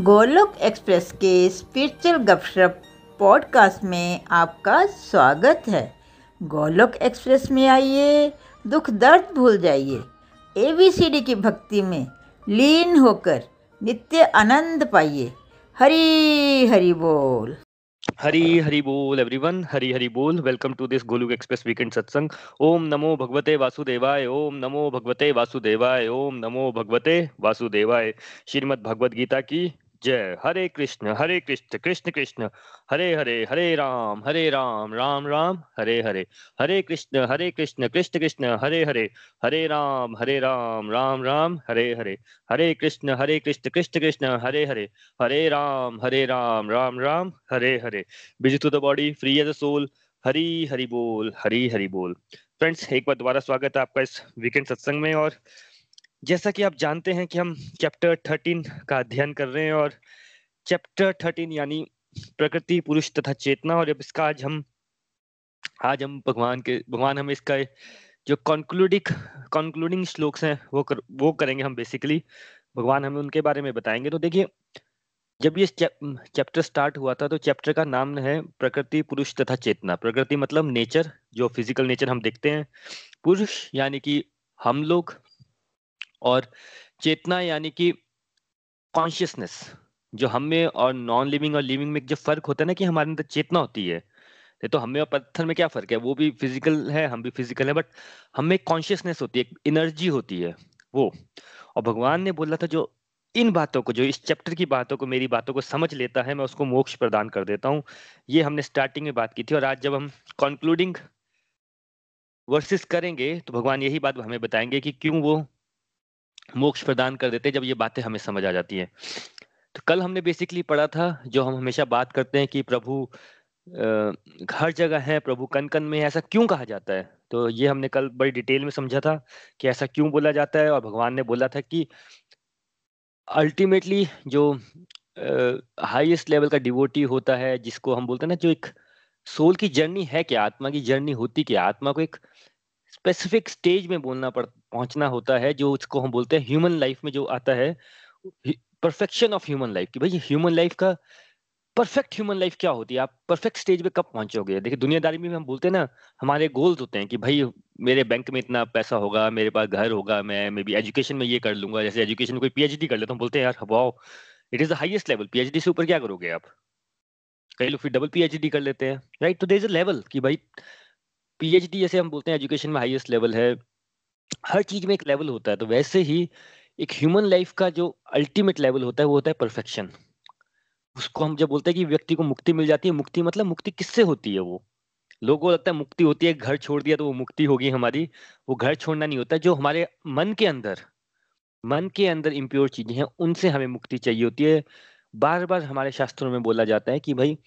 Golok express के spiritual गपशप podcast में आपका स्वागत है। गोलोक एक्सप्रेस में आइए, दुख दर्द भूल जाइए। एबीसीडी की भक्ति में लीन होकर नित्य आनंद पाइए। हरी हरी बोल। हरी हरी बोल एवरीवन हरी हरी बोल। Welcome to this Goluk express weekend satsang ओम नमो भगवते वासुदेवाय, ओम नमो भगवते वासुदेवाय, ओम नमो भगवते वासुदेवाय। श्रीमद् भगवद गीता की जय। Hare Krishna Hare Krishna Krishna Krishna. Hare Hare Hare Ram Hare Ram Ram Ram, Hare Hare. Hare Krishna Hare Krishna Krishna Krishna, Hare Hare. Hare Ram Hare Ram Ram Ram, Hare Hare. Hare Krishna Hare Krishna Krishna Krishna, Hare Hare. Hare Ram Hare Ram Ram Ram, Hare Hare. Busy to the body free as a soul Hari, Hari बोल, हरी, हरि बोल। Friends एक बार दोबारा स्वागत है आपका इस weekend सत्संग में और जैसा कि आप जानते हैं कि हम चैप्टर थर्टीन का अध्ययन कर रहे हैं और चैप्टर थर्टीन यानी प्रकृति पुरुष तथा चेतना और अब इसका आज हम आज हम भगवान के भगवान हमें इसका जो कंक्लूडिंग श्लोक्स हैं वो कर, वो करेंगे हम बेसिकली भगवान हमें उनके बारे में बताएँगे। तो देखिए जब ये चैप्टर स्टार्ट हुआ था तो चैप्टर का नाम है प्रकृति पुरुष तथा चेतना। प्रकृति मतलब नेचर जो फ़िज़िकल नेचर हम देखते हैं। पुरुष यानी कि हम लोग और चेतना यानी कि कॉन्शियसनेस जो हम में और नॉन लिविंग और लिविंग में जो फ़र्क होता है ना कि हमारे अंदर चेतना होती है तो हमें और पत्थर में क्या फ़र्क है? वो भी फ़िज़िकल है, हम भी फ़िज़िकल है बट हमें कॉन्शियसनेस होती है एनर्जी होती है, वो। और भगवान ने बोला था जो इन बातों को, जो इस चैप्टर की बातों को, मेरी बातों को समझ लेता है, मैं उसको मोक्ष प्रदान कर देता हूँ। ये हमने स्टार्टिंग में बात की थी और आज जब हम कंक्लूडिंग वर्सेस करेंगे तो भगवान यही बात हमें बताएँगे कि क्यों वो मोक्ष प्रदान कर देते हैं जब ये बातें हमें समझ आ जाती हैं। तो कल हमने बेसिकली पढ़ा था, जो हम हमेशा बात करते हैं कि प्रभु हर जगह है, प्रभु कन कन में ऐसा क्यों कहा जाता है? तो ये हमने कल बड़ी डिटेल में समझा था कि ऐसा क्यों बोला जाता है और भगवान ने बोला था कि अल्टीमेटली जो हाईएस्ट लेवल का डिवोटी होता है, जिसको हम बोलते हैं ना, जो एक सोल की जर्नी है क्या? आत्मा की जर्नी होती क्या? आत्मा को एक स्पेसिफिक स्टेज में बोलना पड़, पहुँचना होता है, जो उसको हम बोलते हैं ह्यूमन लाइफ में जो आता है परफेक्शन ऑफ़ ह्यूमन लाइफ कि। भाई ह्यूमन लाइफ का परफेक्ट ह्यूमन लाइफ क्या होती है? आप परफेक्ट स्टेज पे कब पहुंचोगे? देखिए, दुनियादारी में हम बोलते हैं ना, हमारे गोल्स होते हैं कि भाई, मेरे बैंक में इतना पैसा होगा, मेरे पास घर होगा, मैं मे बी एजुकेशन में ये कर लूँगा, जैसे एजुकेशन में कोई पीएचडी कर लेता हूँ बोलते हैं, यार wow it is the highest level PhD से ऊपर क्या करोगे आप? कई लोग फिर डबल पीएचडी कर लेते हैं राइट तो देर इज़ अ लेवल कि भाई पीएचडी जैसे हम बोलते हैं एजुकेशन में हाईएस्ट लेवल है, हर चीज़ में एक लेवल होता है। तो वैसे ही एक ह्यूमन लाइफ का जो अल्टीमेट लेवल होता है, वो होता है परफेक्शन उसको हम जब बोलते हैं कि व्यक्ति को मुक्ति मिल जाती है, मुक्ति मतलब मुक्ति किससे होती है वो? लोगों को लगता है मुक्ति होती है, घर छोड़ दिया तो वो मुक्ति होगी हमारी। वो घर छोड़ना नहीं होता, जो हमारे मन के अंदर, मन के अंदर इम्प्योर चीज़ें हैं, उनसे हमें मुक्ति चाहिए होती है। बार बार हमारे शास्त्रों में बोला जाता है कि भाई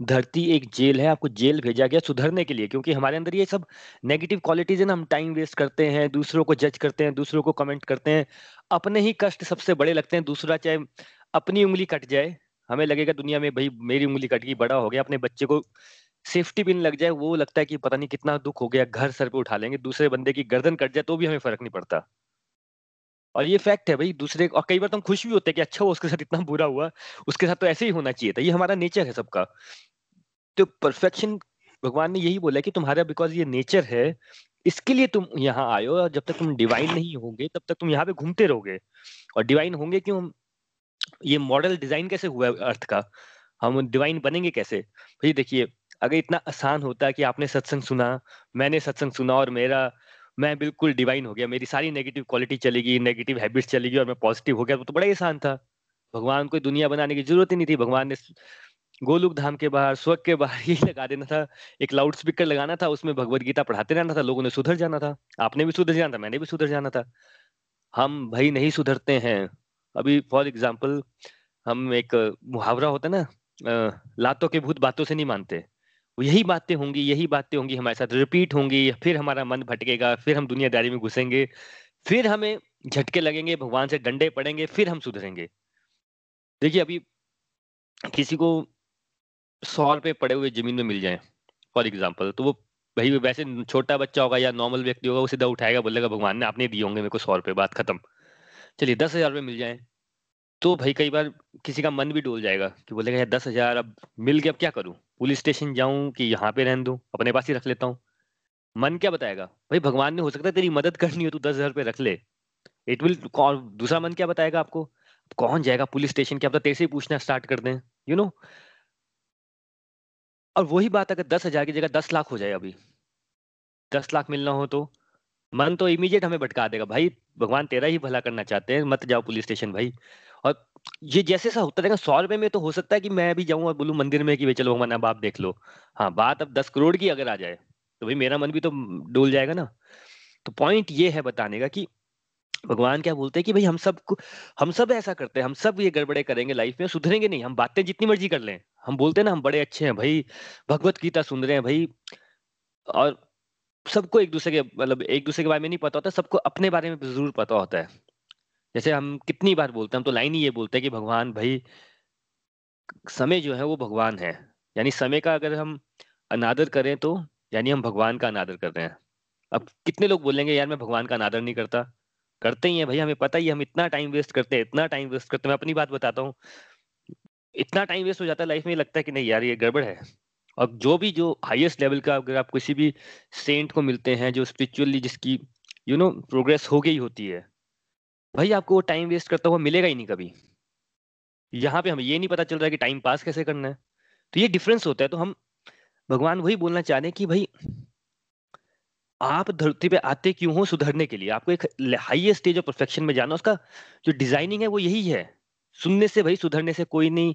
धरती एक जेल है, आपको जेल भेजा गया सुधरने के लिए, क्योंकि हमारे अंदर ये सब नेगेटिव क्वालिटीज है ना, हम टाइम वेस्ट करते हैं, दूसरों को जज करते हैं, दूसरों को कमेंट करते हैं, अपने ही कष्ट सबसे बड़े लगते हैं, दूसरा चाहे अपनी उंगली कट जाए, हमें लगेगा दुनिया में भाई मेरी उंगली कट गई, बड़ा हो गया, अपने बच्चे को सेफ्टी पिन लग जाए, वो लगता है कि पता नहीं कितना दुख हो गया, घर सर पे उठा लेंगे, दूसरे बंदे की गर्दन कट जाए तो भी हमें फ़र्क नहीं पड़ता। और ये फैक्ट है भाई, दूसरे और कई बार तो हम खुश भी होते हैं कि अच्छा उसके साथ इतना बुरा हुआ, उसके साथ तो ऐसे ही होना चाहिए था, ये हमारा नेचर है सबका। तो परफेक्शन भगवान ने यही बोला कि तुम्हारा बिकॉज़ ये नेचर है, इसके लिए तुम यहाँ हो, और जब तक तुम डिवाइन नहीं होंगे, तब तक तुम यहाँ पे घूमते रहोगे। और डिवाइन होंगे क्यों? ये मॉडल डिज़ाइन कैसे हुआ है अर्थ का? हम डिवाइन बनेंगे कैसे? भाई देखिए, अगर इतना आसान होता कि आपने सत्संग सुना, मैंने सत्संग सुना और मेरा मैं बिल्कुल डिवाइन हो गया। मेरी सारी नेगेटिव क्वालिटी चलेगी नेगेटिव हैबिट्स चलेगी और मैं पॉजिटिव हो गया। तो, तो बड़ा आसान था। भगवान को दुनिया बनाने की ज़रूरत ही नहीं थी। भगवान ने गोलुक धाम के बाहर स्वर्ग के बाहर ही लगा देना था। एक लाउड स्पीकर लगाना था उसमें भगवत गीता पढ़ाते रहना था लोगों ने सुधर जाना था। आपने भी सुधर जाना था मैंने भी सुधर जाना था। हम भाई नहीं सुधरते हैं। अभी फॉर एग्ज़ाम्पल हम एक मुहावरा होता है ना लातों के भूत बातों से नहीं मानते। यही बातें होंगी, यही बातें होंगी, हमारे साथ रिपीट होंगी, फिर हमारा मन भटकेगा, फिर हम दुनियादारी में घुसेंगे, फिर हमें झटके लगेंगे, भगवान से डंडे पड़ेंगे, फिर हम सुधरेंगे। देखिए अभी किसी को सौ रुपये पड़े हुए ज़मीन में मिल जाए फॉर एग्ज़ाम्पल तो वो भाई वैसे छोटा बच्चा होगा या नॉर्मल व्यक्ति होगा, वो सीधा उठाएगा, बोलेगा, भगवान ने आपने दिए होंगे मेरे को सौ रुपये बात खत्म। चलिए, दस हज़ार रुपये मिल जाए तो भाई कई बार किसी का मन भी डोल जाएगा कि बोलेगा, यार, दस हज़ार, अब मिल गया, अब क्या करूँ? पुलिस स्टेशन जाऊँ कि यहाँ पे रहने दूँ? अपने पास ही रख लेता हूँ। मन क्या बताएगा? भाई, भगवान ने हो सकता है तेरी मदद करनी हो तो दस हज़ार रुपये रख ले। इट विल दूसरा मन क्या बताएगा आपको? कौन जाएगा पुलिस स्टेशन क्या पता तेरे से पूछना स्टार्ट कर दें यू नो और वही बात, अगर दस हज़ार की जगह दस लाख हो जाए अभी, दस लाख मिलना हो तो? मन तो इमीडिएट हमें भटका देगा। भाई, भगवान तेरा ही भला करना चाहते हैं। मत जाओ पुलिस स्टेशन, भाई। ये जैसे सा होता रहेगा, सौ रुपए में तो हो सकता है कि मैं भी जाऊँ और बोलूँ मंदिर में कि भाई चलो अब आप देख लो। हाँ बात अब दस करोड़ की अगर आ जाए तो भाई मेरा मन भी तो डोल जाएगा ना। तो पॉइंट ये है बताने का कि भगवान क्या बोलते हैं कि भाई हम सब हम सब ऐसा करते हैं, हम सब ये गड़बड़े करेंगे लाइफ में, सुधरेंगे नहीं, हम बातें जितनी मर्ज़ी कर लें। हम बोलते हैं ना, हम बड़े अच्छे हैं भाई, भगवत गीता सुन रहे हैं भाई, और सबको एक दूसरे के मतलब एक दूसरे के बारे में नहीं पता होता, सबको अपने बारे में ज़रूर पता होता है। जैसे हम कितनी बार बोलते हैं, हम तो लाइन ही ये बोलते हैं कि भगवान भाई, समय जो है वो भगवान है। यानी समय का अगर हम अनादर करें तो यानी हम भगवान का अनादर कर रहे हैं। अब कितने लोग बोलेंगे, यार मैं भगवान का अनादर नहीं करता। करते ही है भाई, हमें पता ही हम इतना टाइम वेस्ट करते हैं, इतना टाइम वेस्ट करते हैं। मैं अपनी बात बताता हूँ। इतना टाइम वेस्ट हो जाता है लाइफ में लगता है कि नहीं यार, ये गड़बड़ है। और जो भी, जो हाईएस्ट लेवल का अगर आप किसी भी सेंट को मिलते हैं, जो स्पिरिचुअली जिसकी यू नो प्रोग्रेस हो गई होती है भाई, आपको वो टाइम वेस्ट करता हुआ मिलेगा ही नहीं कभी। यहाँ पे हमें ये नहीं पता चल रहा है कि टाइम पास कैसे करना है। तो ये डिफरेंस होता है। तो हम, भगवान वही बोलना चाह रहे हैं कि भाई, आप धरती पे आते क्यों हो सुधरने के लिए? आपको एक हाईएस्ट स्टेज ऑफ़ परफेक्शन में जाना उसका जो डिज़ाइनिंग है वो यही है। सुनने से भाई, सुधरने से कोई नहीं।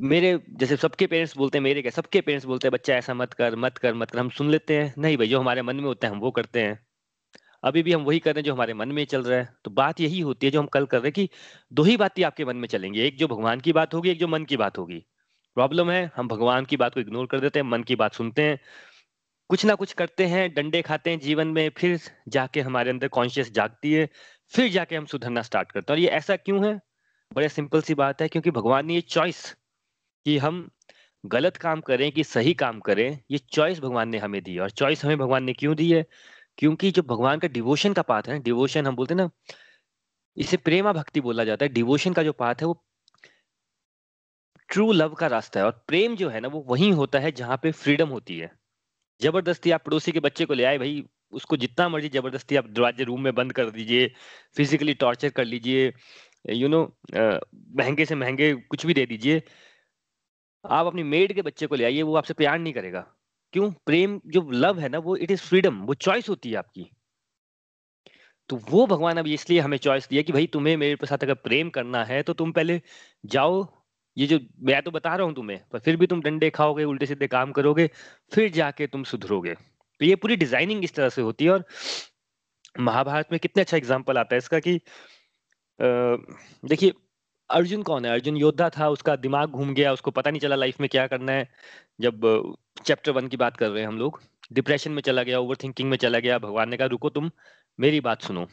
मेरे, जैसे सबके पेरेंट्स बोलते हैं, मेरे क्या, सबके पेरेंट्स बोलते हैं, बच्चा, ऐसा मत कर मत कर मत कर, हम सुन लेते हैं। नहीं भाई, जो हमारे मन में होता है, हम वो करते हैं। अभी भी हम वही कर रहे हैं जो हमारे मन में चल रहा है। तो बात यही होती है जो हम कल कर रहे हैं कि दो ही बातें आपके मन में चलेंगी। एक जो भगवान की बात होगी, एक जो मन की बात होगी। प्रॉब्लम है, हम भगवान की बात को इग्नोर कर देते हैं, मन की बात सुनते हैं, कुछ ना कुछ करते हैं, डंडे खाते हैं जीवन में, फिर जाके हमारे अंदर कॉन्शियस जागती है, फिर जाके हम सुधरना स्टार्ट करते हैं। और ये ऐसा क्यों है? बड़े सिंपल सी बात है, क्योंकि भगवान ने ये चॉइस कि हम गलत काम करें कि सही काम करें, ये चॉइस भगवान ने हमें दी और चॉइस हमें भगवान ने क्यों दी है? क्योंकि जो भगवान का डिवोशन का पाथ है डिवोशन हम बोलते हैं ना, इसे प्रेमा भक्ति बोला जाता है। डिवोशन का जो पाथ है वो ट्रू लव का रास्ता है और प्रेम जो है ना, वो वही होता है जहाँ पे फ्रीडम होती है। ज़बरदस्ती आप पड़ोसी के बच्चे को ले आए, भाई, उसको जितना मर्ज़ी ज़बरदस्ती आप दरवाजे रूम में बंद कर दीजिए फिजिकली टॉर्चर कर लीजिए यू नो महँगे से महँगे कुछ भी दे दीजिए। आप अपनी मेड के बच्चे को ले आइए, वो आपसे प्यार नहीं करेगा। क्यों? प्रेम जो लव है ना, वो इट इज़ फ्रीडम वो चॉइस होती है आपकी। तो वो भगवान अब इसलिए हमें चॉइस दिया कि भाई तुम्हें मेरे साथ अगर प्रेम करना है तो तुम पहले जाओ, ये जो मैं तो बता रहा हूँ तुम्हें, पर फिर भी तुम डंडे खाओगे उल्टे सीधे काम करोगे, फिर जाके तुम सुधरोगे। तो ये पूरी डिज़ाइनिंग इस तरह से होती है और महाभारत में कितने अच्छा एग्ज़ाम्पल आता है इसका कि देखिए अर्जुन कौन है? अर्जुन योद्धा था, उसका दिमाग घूम गया, उसको पता नहीं चला लाइफ में क्या करना है। जब चैप्टर वन की बात कर रहे हैं हम लोग डिप्रेशन में चला गया ओवर थिंकिंग में चला गया, भगवान ने कहा, रुको तुम, मेरी बात सुनो।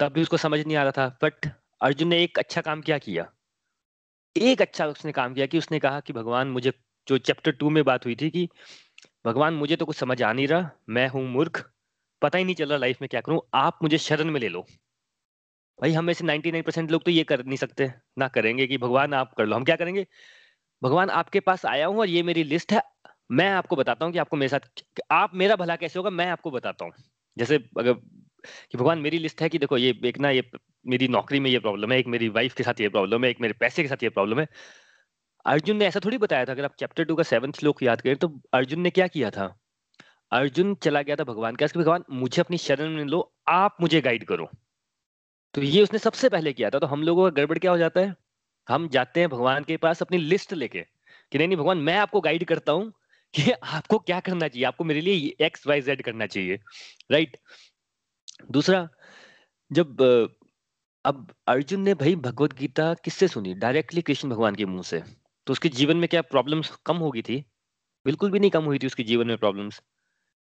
तब भी उसको समझ नहीं आ रहा था बट अर्जुन ने एक अच्छा काम क्या किया? एक अच्छा उसने काम किया कि उसने कहा कि, भगवान, मुझे जो चैप्टर टू में बात हुई थी कि, भगवान, मुझे तो कुछ समझ आ नहीं रहा, मैं हूँ मूर्ख, पता ही नहीं चल रहा लाइफ में क्या करूँ, आप मुझे शरण में ले लो। भाई, हम से 99 परसेंट लोग तो ये कर नहीं सकते, ना करेंगे कि भगवान आप कर लो। हम क्या करेंगे? भगवान आपके पास आया हूँ और ये मेरी लिस्ट है, मैं आपको बताता हूँ कि आपको मेरे साथ आप मेरा भला कैसे होगा, मैं आपको बताता हूँ। जैसे अगर, कि भगवान मेरी लिस्ट है कि देखो, ये एक ना, ये मेरी नौकरी में ये प्रॉब्लम है, एक मेरी वाइफ के साथ ये प्रॉब्लम है, एक मेरे पैसे के साथ ये प्रॉब्लम है। अर्जुन ने ऐसा थोड़ी बताया था, अगर आप चैप्टर टू का सेवन श्लोक याद करें तो अर्जुन ने क्या किया था? अर्जुन चला गया था भगवान के भगवान, मुझे अपनी शरण में लो, आप मुझे गाइड करो। तो ये उसने सबसे पहले किया था तो हम लोगों का गड़बड़ क्या हो जाता है? हम जाते हैं भगवान के पास अपनी लिस्ट लेके कि नहीं नहीं भगवान, मैं आपको गाइड करता हूँ कि आपको क्या करना चाहिए, आपको मेरे लिए एक्स वाई जेड करना चाहिए राइट दूसरा, जब अब अर्जुन ने भाई भगवत गीता किससे सुनी? डायरेक्टली कृष्ण भगवान के मुँह से। तो उसके जीवन में क्या प्रॉब्लम्स कम हो गई थी? बिल्कुल भी नहीं कम हुई थी उसके जीवन में प्रॉब्लम्स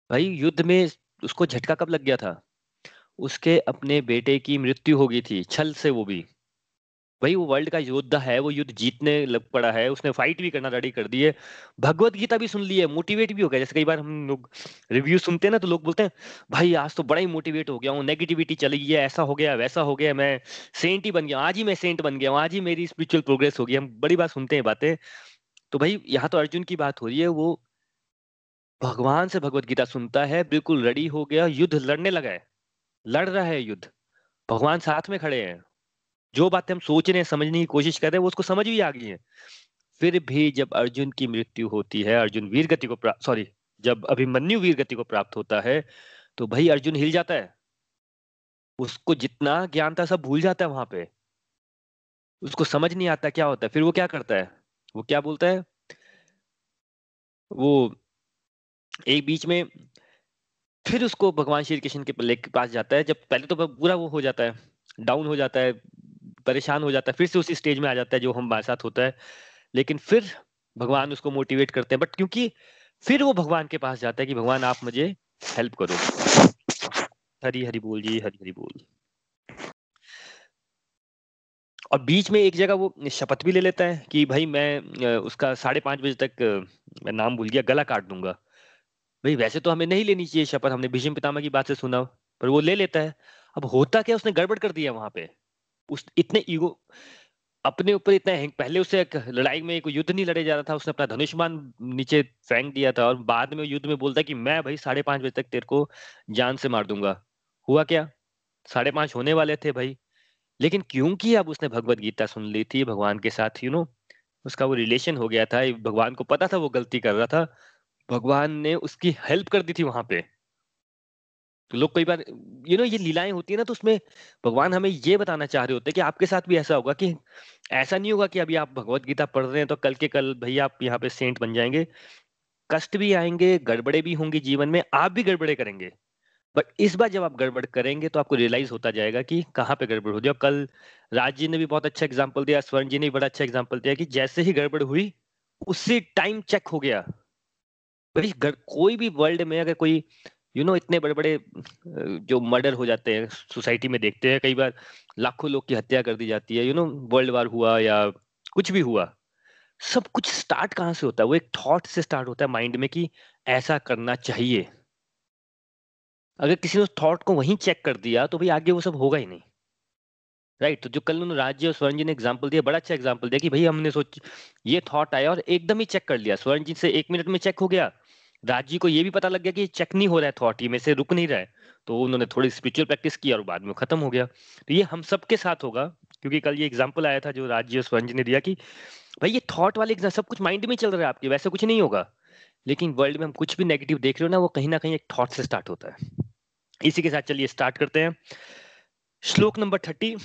भाई युद्ध में उसको झटका कब लग गया था? उसके अपने बेटे की मृत्यु हो गई थी, छल से वो भी। भाई, वो वर्ल्ड का योद्धा है, वो युद्ध जीतने लग पड़ा है, उसने फाइट भी करना रेडी कर दी है। भगवत गीता भी सुन ली है मोटिवेट भी हो गया। जैसे कई बार हम लोग रिव्यू सुनते हैं ना तो लोग बोलते हैं, भाई, आज तो बड़ा ही मोटिवेट हो गया हूँ नेगेटिविटी चली गई है, ऐसा हो गया, वैसा हो गया, मैं सेंट ही बन गया आज ही मैं सेंट बन गया हूँ, आज ही मेरी स्पिरिचुअल प्रोग्रेस हो गई हम बड़ी बात सुनते हैं बातें। तो भाई, यहाँ तो अर्जुन की बात हो रही है, वो भगवान से भगवत गीता सुनता है, बिल्कुल रेडी हो गया, युद्ध लड़ने लगा है। लड़ रहा है युद्ध। भगवान साथ में खड़े हैं। जो बातें हम सोच रहे हैं समझने की कोशिश कर रहे हैं, वो उसको समझ भी आ गई है। फिर भी जब अर्जुन की मृत्यु होती है, अर्जुन वीर गति को सॉरी जब अभिमन्यु वीर गति को प्राप्त होता है तो भाई अर्जुन हिल जाता है। उसको जितना ज्ञान था, सब भूल जाता है वहाँ पे। उसको समझ नहीं आता क्या होता है। फिर वो क्या करता है? वो क्या बोलता है? वो एक बीच में फिर उसको भगवान श्री कृष्ण के पास जाता है। जब पहले तो पूरा वो हो जाता है डाउन हो जाता है, परेशान हो जाता है, फिर से उसी स्टेज में आ जाता है जो हमारे साथ होता है। लेकिन फिर भगवान उसको मोटिवेट करते हैं। बट क्योंकि फिर वो भगवान के पास जाता है कि भगवान, आप मुझे हेल्प करो। हरी हरी बोल जी, हरी हरी बोल। और बीच में एक जगह वो शपथ भी ले लेता है कि भाई मैं उसका साढ़े पाँच बजे तक मैं नाम भूल गया, गला काट दूँगा। भाई, वैसे तो हमें नहीं लेनी चाहिए शपथ, हमने भीष्म पितामह की बात से सुना पर वो ले लेता है। अब होता क्या, उसने गड़बड़ कर दिया वहाँ पे? उस, इतने ईगो, अपने ऊपर इतना पहले उसे एक लड़ाई में एक युद्ध नहीं लड़े जा रहा था, उसने अपना धनुष्मान नीचे फेंक दिया था, और बाद में युद्ध में बोलता कि मैं भाई साढ़े पाँच बजे तक तेरे को जान से मार दूँगा। हुआ क्या? साढ़े पाँच होने वाले थे भाई। लेकिन क्योंकि अब उसने? भगवत गीता सुन ली थी, भगवान के साथ यू नो उसका वो रिलेशन हो गया था। भगवान को पता था वो गलती कर रहा था। भगवान ने उसकी हेल्प कर दी थी वहाँ पे। तो लोग कई बार यू नो ये लीलाएँ होती है ना तो उसमें भगवान हमें ये बताना चाह रहे होते हैं कि आपके साथ भी ऐसा होगा कि ऐसा नहीं होगा कि अभी आप भगवत गीता पढ़ रहे हैं तो कल के कल भैया आप यहाँ पे सेंट बन जाएँगे। कष्ट भी आएँगे, गड़बड़े भी होंगी जीवन में, आप भी गड़बड़े करेंगे। बट इस बार जब आप गड़बड़ करेंगे तो आपको रियलाइज़ होता जाएगा कि कहाँ पे गड़बड़ हो जाए कल राज जी ने भी बहुत अच्छा एग्ज़ाम्पल दिया, स्वर्ण जी ने भी बड़ा अच्छा एग्ज़ाम्पल दिया कि जैसे ही गड़बड़ हुई उससे टाइम चेक हो गया। भाई कोई भी वर्ल्ड में अगर कोई यू you नो know, इतने बड़े बड़े जो मर्डर हो जाते हैं सोसाइटी में देखते हैं कई बार लाखों लोग की हत्या कर दी जाती है यू नो वर्ल्ड वार हुआ या कुछ भी हुआ सब कुछ स्टार्ट कहाँ से होता है? वो एक थॉट से स्टार्ट होता है माइंड में कि ऐसा करना चाहिए। अगर किसी ने उस थॉट को वहीं चेक कर दिया तो भाई आगे वो सब होगा ही नहीं। राइट right, तो जो कल उन्होंने राज्य और स्वर्ण जी ने एग्ज़ाम्पल दिया बड़ा अच्छा एग्ज़ाम्पल दिया कि भाई हमने सोच ये थॉट आया और एकदम ही चेक कर लिया। स्वर्ण जी से एक मिनट में चेक हो गया। राज को ये भी पता लग गया कि चेक नहीं हो रहा है थॉट ये में से, रुक नहीं रहा है। तो उन्होंने थोड़ी स्पिरिचुअल प्रैक्टिस की और बाद में खत्म हो गया। तो ये हम सबके साथ होगा, क्योंकि कल ये एग्ज़ाम्पल आया था जो राज्य और स्वर्ण जी ने दिया कि, भाई, ये थॉट वाले सब कुछ माइंड में चल रहा है आपके, वैसे कुछ नहीं होगा। लेकिन वर्ल्ड में हम कुछ भी नेगेटिव देख रहे हो ना, वो कहीं ना कहीं एक थॉट से स्टार्ट होता है। इसी के साथ चलिए स्टार्ट करते हैं। श्लोक नंबर थर्टी,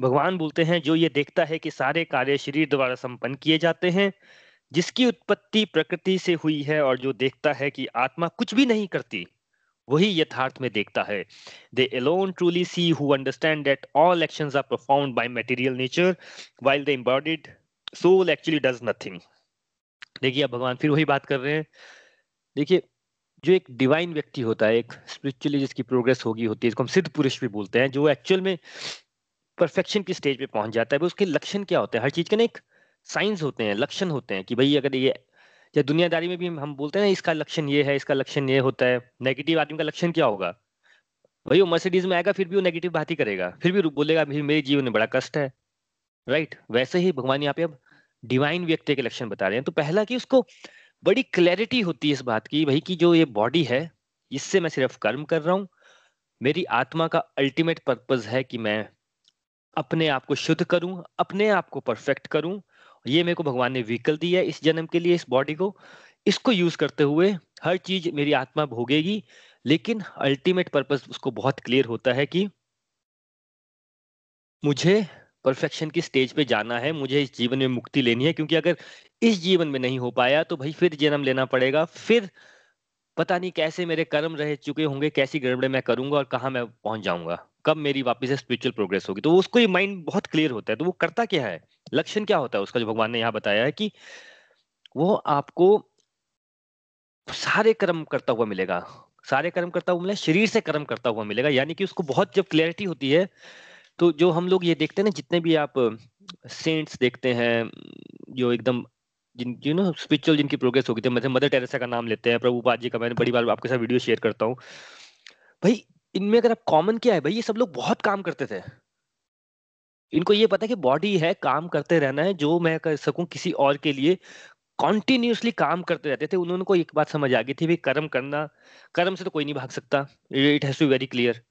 भगवान बोलते हैं, जो ये देखता है कि सारे कार्य शरीर द्वारा संपन्न किए जाते हैं जिसकी उत्पत्ति प्रकृति से हुई है और जो देखता है कि आत्मा कुछ भी नहीं करती, वही यथार्थ में देखता है। They alone truly see who understand that all actions are performed by material nature while the embodied soul actually does nothing देखिए, अब भगवान फिर वही बात कर रहे हैं। देखिए, जो एक डिवाइन व्यक्ति होता है, एक स्पिरिचुअली जिसकी प्रोग्रेस होगी, होती है इसको हम सिद्ध पुरुष भी बोलते हैं, जो एक्चुअल में परफेक्शन की स्टेज पे पहुँच जाता है, उसके लक्षण क्या होते हैं? हर चीज़ के ना एक साइंस होते हैं, लक्षण होते हैं कि भाई अगर ये, या दुनियादारी में भी हम बोलते हैं ना, इसका लक्षण ये है, इसका लक्षण ये होता है नेगेटिव आदमी का लक्षण क्या होगा? भाई वो मर्सिडीज में आएगा, फिर भी वो नेगेटिव बात ही करेगा, फिर भी बोलेगा भाई मेरे जीवन में बड़ा कष्ट है। राइट वैसे ही भगवान यहाँ पे अब डिवाइन व्यक्ति के लक्षण बता रहे हैं। तो पहला कि उसको बड़ी क्लैरिटी होती है इस बात की, भाई की जो ये बॉडी है, इससे मैं सिर्फ़ कर्म कर रहा हूँ, मेरी आत्मा का अल्टीमेट पर्पज है कि मैं अपने आप को शुद्ध करूँ, अपने आप को परफेक्ट करूँ ये मेरे को भगवान ने व्हीकल दिया है इस जन्म के लिए, इस बॉडी को। इसको यूज़ करते हुए हर चीज़ मेरी आत्मा भोगेगी, लेकिन अल्टीमेट पर्पज उसको बहुत क्लियर होता है कि मुझे परफेक्शन की स्टेज पे जाना है, मुझे इस जीवन में मुक्ति लेनी है, क्योंकि अगर इस जीवन में नहीं हो पाया तो भाई फिर जन्म लेना पड़ेगा। फिर पता नहीं कैसे मेरे कर्म रह चुके होंगे, कैसी गड़बड़े मैं करूँगा और कहा मैं पहुँच जाऊँगा, कब मेरी वापस से स्पिरिचुअल प्रोग्रेस होगी। तो उसको ये माइंड बहुत क्लियर होता है तो वो करता क्या है? लक्षण क्या होता है? उसका जो भगवान ने यहाँ बताया है कि वो आपको सारे कर्म करता हुआ मिलेगा। सारे कर्म करता हुआ मिलेगा, शरीर से कर्म करता हुआ मिलेगा। यानी कि उसको बहुत जब क्लैरिटी होती है तो जो हम लोग ये देखते हैं ना, जितने भी आप सेंट्स देखते हैं, जो एकदम जिन यू नो स्पिरिचुअल जिनकी प्रोग्रेस होगी थी मतलब मदर टेरेसा का नाम लेते हैं प्रभुपाद जी का, मैंने बड़ी बार आपके साथ वीडियो शेयर करता हूँ। भाई, इनमें अगर आप कॉमन क्या है, भाई, ये सब लोग बहुत काम करते थे। इनको ये पता है कि बॉडी है, काम करते रहना है, जो मैं कर सकूँ किसी और के लिए कॉन्टिन्यूसली काम करते रहते थे, उन्होंने को एक बात समझ आ गई थी भाई कर्म करना, कर्म से तो कोई नहीं भाग सकता it has to very clear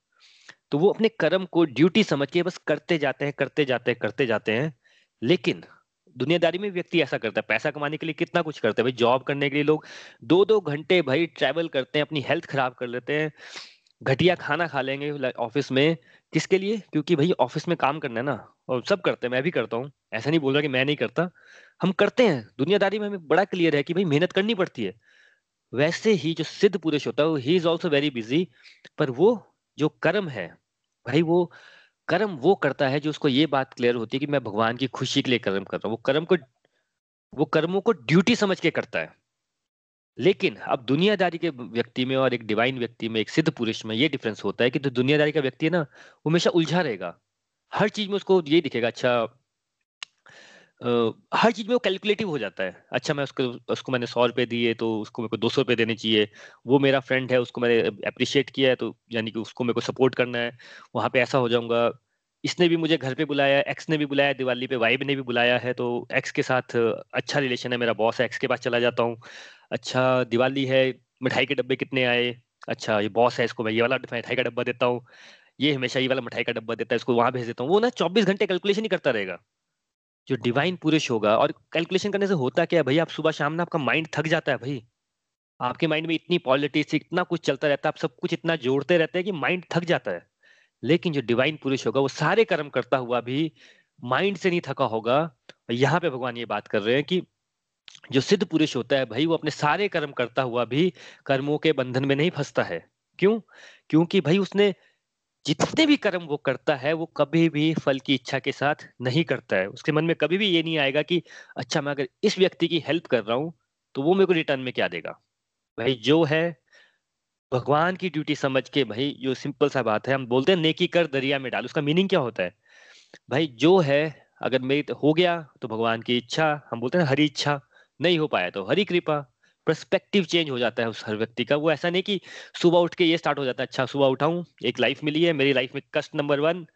तो वो अपने कर्म को ड्यूटी समझ के बस करते जाते हैं, करते जाते हैं, करते जाते हैं, लेकिन दुनियादारी में व्यक्ति ऐसा करता है, पैसा कमाने के लिए कितना कुछ करते हैं, भाई जॉब करने के लिए लोग दो दो घंटे भाई ट्रैवल करते हैं, अपनी हेल्थ खराब कर लेते हैं घटिया खाना खा लेंगे ऑफ़िस में। किसके लिए? क्योंकि भाई ऑफ़िस में काम करना है ना। और सब करते हैं, मैं भी करता हूँ। ऐसा नहीं बोल रहा कि मैं नहीं करता। हम करते हैं। दुनियादारी में हमें बड़ा क्लियर है कि भाई, मेहनत करनी पड़ती है। वैसे ही जो सिद्ध पुरुष होता है he is also very busy पर वो, जो कर्म है, भाई, वो कर्म वो करता है जो उसको ये बात क्लियर होती है कि मैं भगवान की खुशी के लिए कर्म कर रहा हूँ। वो कर्म को, वो कर्मों को ड्यूटी समझ के करता है। लेकिन अब दुनियादारी के व्यक्ति में और एक डिवाइन व्यक्ति में एक सिद्ध पुरुष में ये डिफरेंस होता है कि जो तो दुनियादारी का व्यक्ति है ना वो हमेशा उलझा रहेगा। हर चीज़ में उसको ये दिखेगा अच्छा Uh, हर चीज़ में वो कैलकुलेटिव हो जाता है। अच्छा मैं उसको उसको मैंने सौ रुपए दिए तो उसको मेरे को दो सौ रुपए देने चाहिए। वो मेरा फ्रेंड है उसको मैंने अप्रिशिएट किया है तो यानी कि उसको मेरे को सपोर्ट करना है। वहाँ पे ऐसा हो जाऊँगा। इसने भी मुझे घर पे बुलाया एक्स ने भी बुलाया, दिवाली पे वाइब ने भी बुलाया है तो एक्स के साथ अच्छा रिलेशन है मेरा बॉस है एक्स के पास चला जाता हूँ। अच्छा दिवाली है, मिठाई के डब्बे कितने आए? अच्छा ये बॉस है, इसको मैं ये वाला मिठाई का डब्बा देता हूँ। ये हमेशा ये वाला मिठाई का डब्बा देता है, इसको वहाँ भेज देता हूँ। वो ना चौबीस घंटे कैलकुलेशन ही करता रहेगा। जो डिवाइन पुरुष होगा, और कैलकुलेशन करने से होता क्या है भाई? आप सुबह शाम ना आपका माइंड थक जाता है भाई। आपके माइंड में इतनी पॉलिटिक्स इतना कुछ चलता रहता है, आप सब कुछ इतना जोड़ते रहते हैं कि माइंड थक जाता है। लेकिन जो डिवाइन पुरुष होगा, वो सारे कर्म करता हुआ भी माइंड से नहीं थका होगा। यहाँ पे भगवान ये बात कर रहे हैं कि जो सिद्ध पुरुष होता है भाई, वो अपने सारे कर्म करता हुआ भी कर्मों के बंधन में नहीं फंसता है। क्यों? क्योंकि भाई उसने जितने भी कर्म वो करता है, वो कभी भी फल की इच्छा के साथ नहीं करता है। उसके मन में कभी भी ये नहीं आएगा कि अच्छा मैं अगर इस व्यक्ति की हेल्प कर रहा हूँ तो वो मेरे को रिटर्न में क्या देगा? भाई, जो है भगवान की ड्यूटी समझ के भाई, जो सिंपल सा बात है, हम बोलते हैं, नेकी कर दरिया में डाल। उसका मीनिंग क्या होता है? भाई, जो है, अगर मेरी हो गया तो भगवान की इच्छा, हम बोलते हैं हरी इच्छा, नहीं हो पाया तो हरी कृपा। परस्पेक्टिव चेंज हो जाता है उस हर व्यक्ति का। वो ऐसा नहीं कि सुबह उठ के ये स्टार्ट हो जाता है अच्छा सुबह उठाऊं, एक लाइफ मिली है, मेरी लाइफ में कष्ट नंबर वन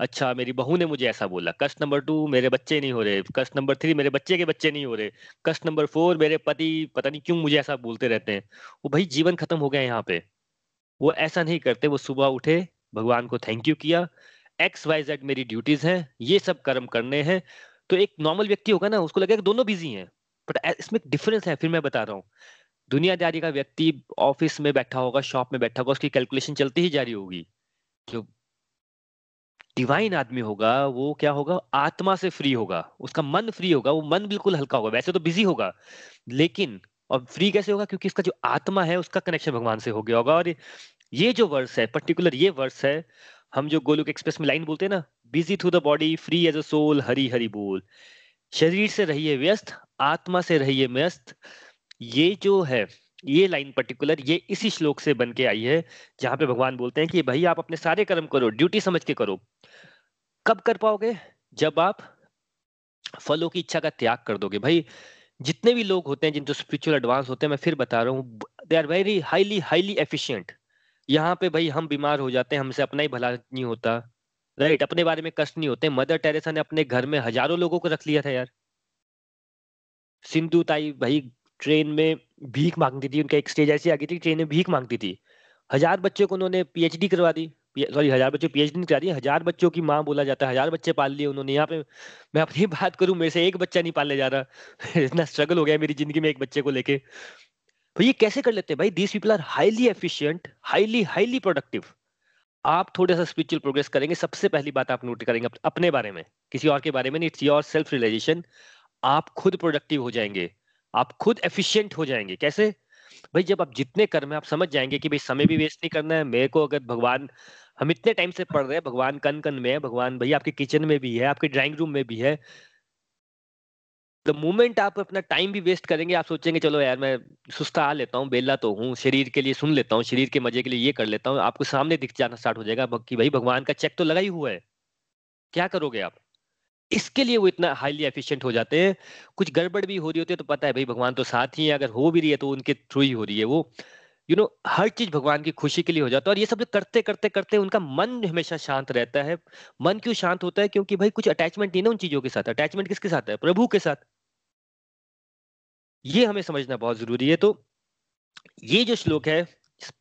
अच्छा मेरी बहू ने मुझे ऐसा बोला, कष्ट नंबर टू, मेरे बच्चे नहीं हो रहे। कष्ट नंबर थ्री, मेरे बच्चे के बच्चे नहीं हो रहे। कष्ट नंबर फोर, मेरे पति, पता नहीं क्यों मुझे ऐसा बोलते रहते हैं। वो भाई जीवन खत्म हो गया यहाँ पे। वो ऐसा नहीं करते, वो सुबह उठे, भगवान को थैंक यू किया। एक्स वाई जेड मेरी ड्यूटीज़ हैं, ये सब कर्म करने हैं। तो एक नॉर्मल व्यक्ति होगा ना, उसको लगेगा दोनों बिज़ी हैं। बट इसमें डिफरेंस है, फिर मैं बता रहा हूँ। दुनियादारी का व्यक्ति ऑफ़िस में बैठा होगा शॉप में बैठा होगा, उसकी कैलकुलेशन चलती ही जारी होगी। जो डिवाइन आदमी होगा, वो क्या होगा? आत्मा से फ्री होगा। उसका मन फ्री होगा, वो मन बिल्कुल हल्का होगा। वैसे तो बिज़ी होगा, लेकिन और फ्री कैसे होगा? क्योंकि इसका जो आत्मा है, उसका कनेक्शन भगवान से हो गया होगा। और ये जो वर्ष है पर्टिकुलर ये वर्ष है, हम जो गोलुक एक्सप्रेस में लाइन बोलते हैं ना busy through the body free as a soul Hari Hari बोल। शरीर से रहिए व्यस्त, आत्मा से रहिए व्यस्त। ये जो है ये लाइन पर्टिकुलर ये इसी श्लोक से बन के आई है, जहाँ पे भगवान बोलते हैं कि भाई आप अपने सारे कर्म करो ड्यूटी समझ के करो। कब कर पाओगे? जब आप फलों की इच्छा का त्याग कर दोगे। भाई, जितने भी लोग होते हैं जिन जो स्पिरिचुअल एडवांस होते हैं, मैं फिर बता रहा हूँ they are very highly highly efficient यहाँ पे भाई हम बीमार हो जाते हैं, हमसे अपना ही भला नहीं होता। राइट अपने बारे में कष्ट नहीं होते। मदर टेरेसा ने अपने घर में हज़ारों लोगों को रख लिया था यार। सिंधु ताई भाई ट्रेन में भीख मांगती थी, उनका एक स्टेज ऐसी आ गई थी ट्रेन में भीख मांगती थी। हज़ार बच्चों को उन्होंने पीएचडी करवा दी। सॉरी हज़ार बच्चों पी पीएचडी नहीं करा दी, हज़ार बच्चों की माँ बोला जाता है, हज़ार बच्चे पाल लिए उन्होंने। यहाँ पे मैं अपनी बात करूँ, मेरे से एक बच्चा नहीं पालने जा रहा। इतना स्ट्रगल हो गया मेरी ज़िंदगी में एक बच्चे को लेके। तो ये कैसे कर लेते हैं भाई? These people are highly efficient highly highly productive आप थोड़ा सा स्पिरिचुअल प्रोग्रेस करेंगे, सबसे पहली बात आप नोट करेंगे अपने बारे में, किसी और के बारे में इट्स योर सेल्फ रियलाइजेशन आप खुद प्रोडक्टिव हो जाएँगे। आप खुद एफिशिएंट हो जाएँगे। कैसे? भाई, जब आप जितने कर्म है, आप समझ जाएँगे कि भाई, समय भी वेस्ट नहीं करना है। मेरे को अगर भगवान, हम इतने टाइम से पढ़ रहे हैं, भगवान कन कन में है, भगवान भाई आपके किचन में भी है, आपके ड्राइंग रूम में भी है। द मोमेंट आप अपना टाइम भी वेस्ट करेंगे, आप सोचेंगे, चलो यार, मैं सुस्ता आ लेता हूँ बेला तो हूँ, शरीर के लिए सुन लेता हूँ, शरीर के मज़े के लिए ये कर लेता हूँ, आपको सामने दिख जाना स्टार्ट हो जाएगा। कि भाई, भगवान का चेक तो लगा ही हुआ है। क्या करोगे आप? इसके लिए वो इतना हाईली एफिशिएंट हो जाते हैं। कुछ गड़बड़ भी हो रही होती है तो पता है भाई भगवान तो साथ ही है अगर हो भी रही है तो उनके थ्रू ही हो रही है वो। यू you नो know, हर चीज़ भगवान की खुशी के लिए हो जाता है और ये सब करते करते करते उनका मन हमेशा शांत रहता है। मन क्यों शांत होता है? क्योंकि भाई कुछ अटैचमेंट नहीं ना उन चीज़ों के साथ। अटैचमेंट किसके साथ है? प्रभु के साथ। ये हमें समझना बहुत ज़रूरी है। तो ये जो श्लोक है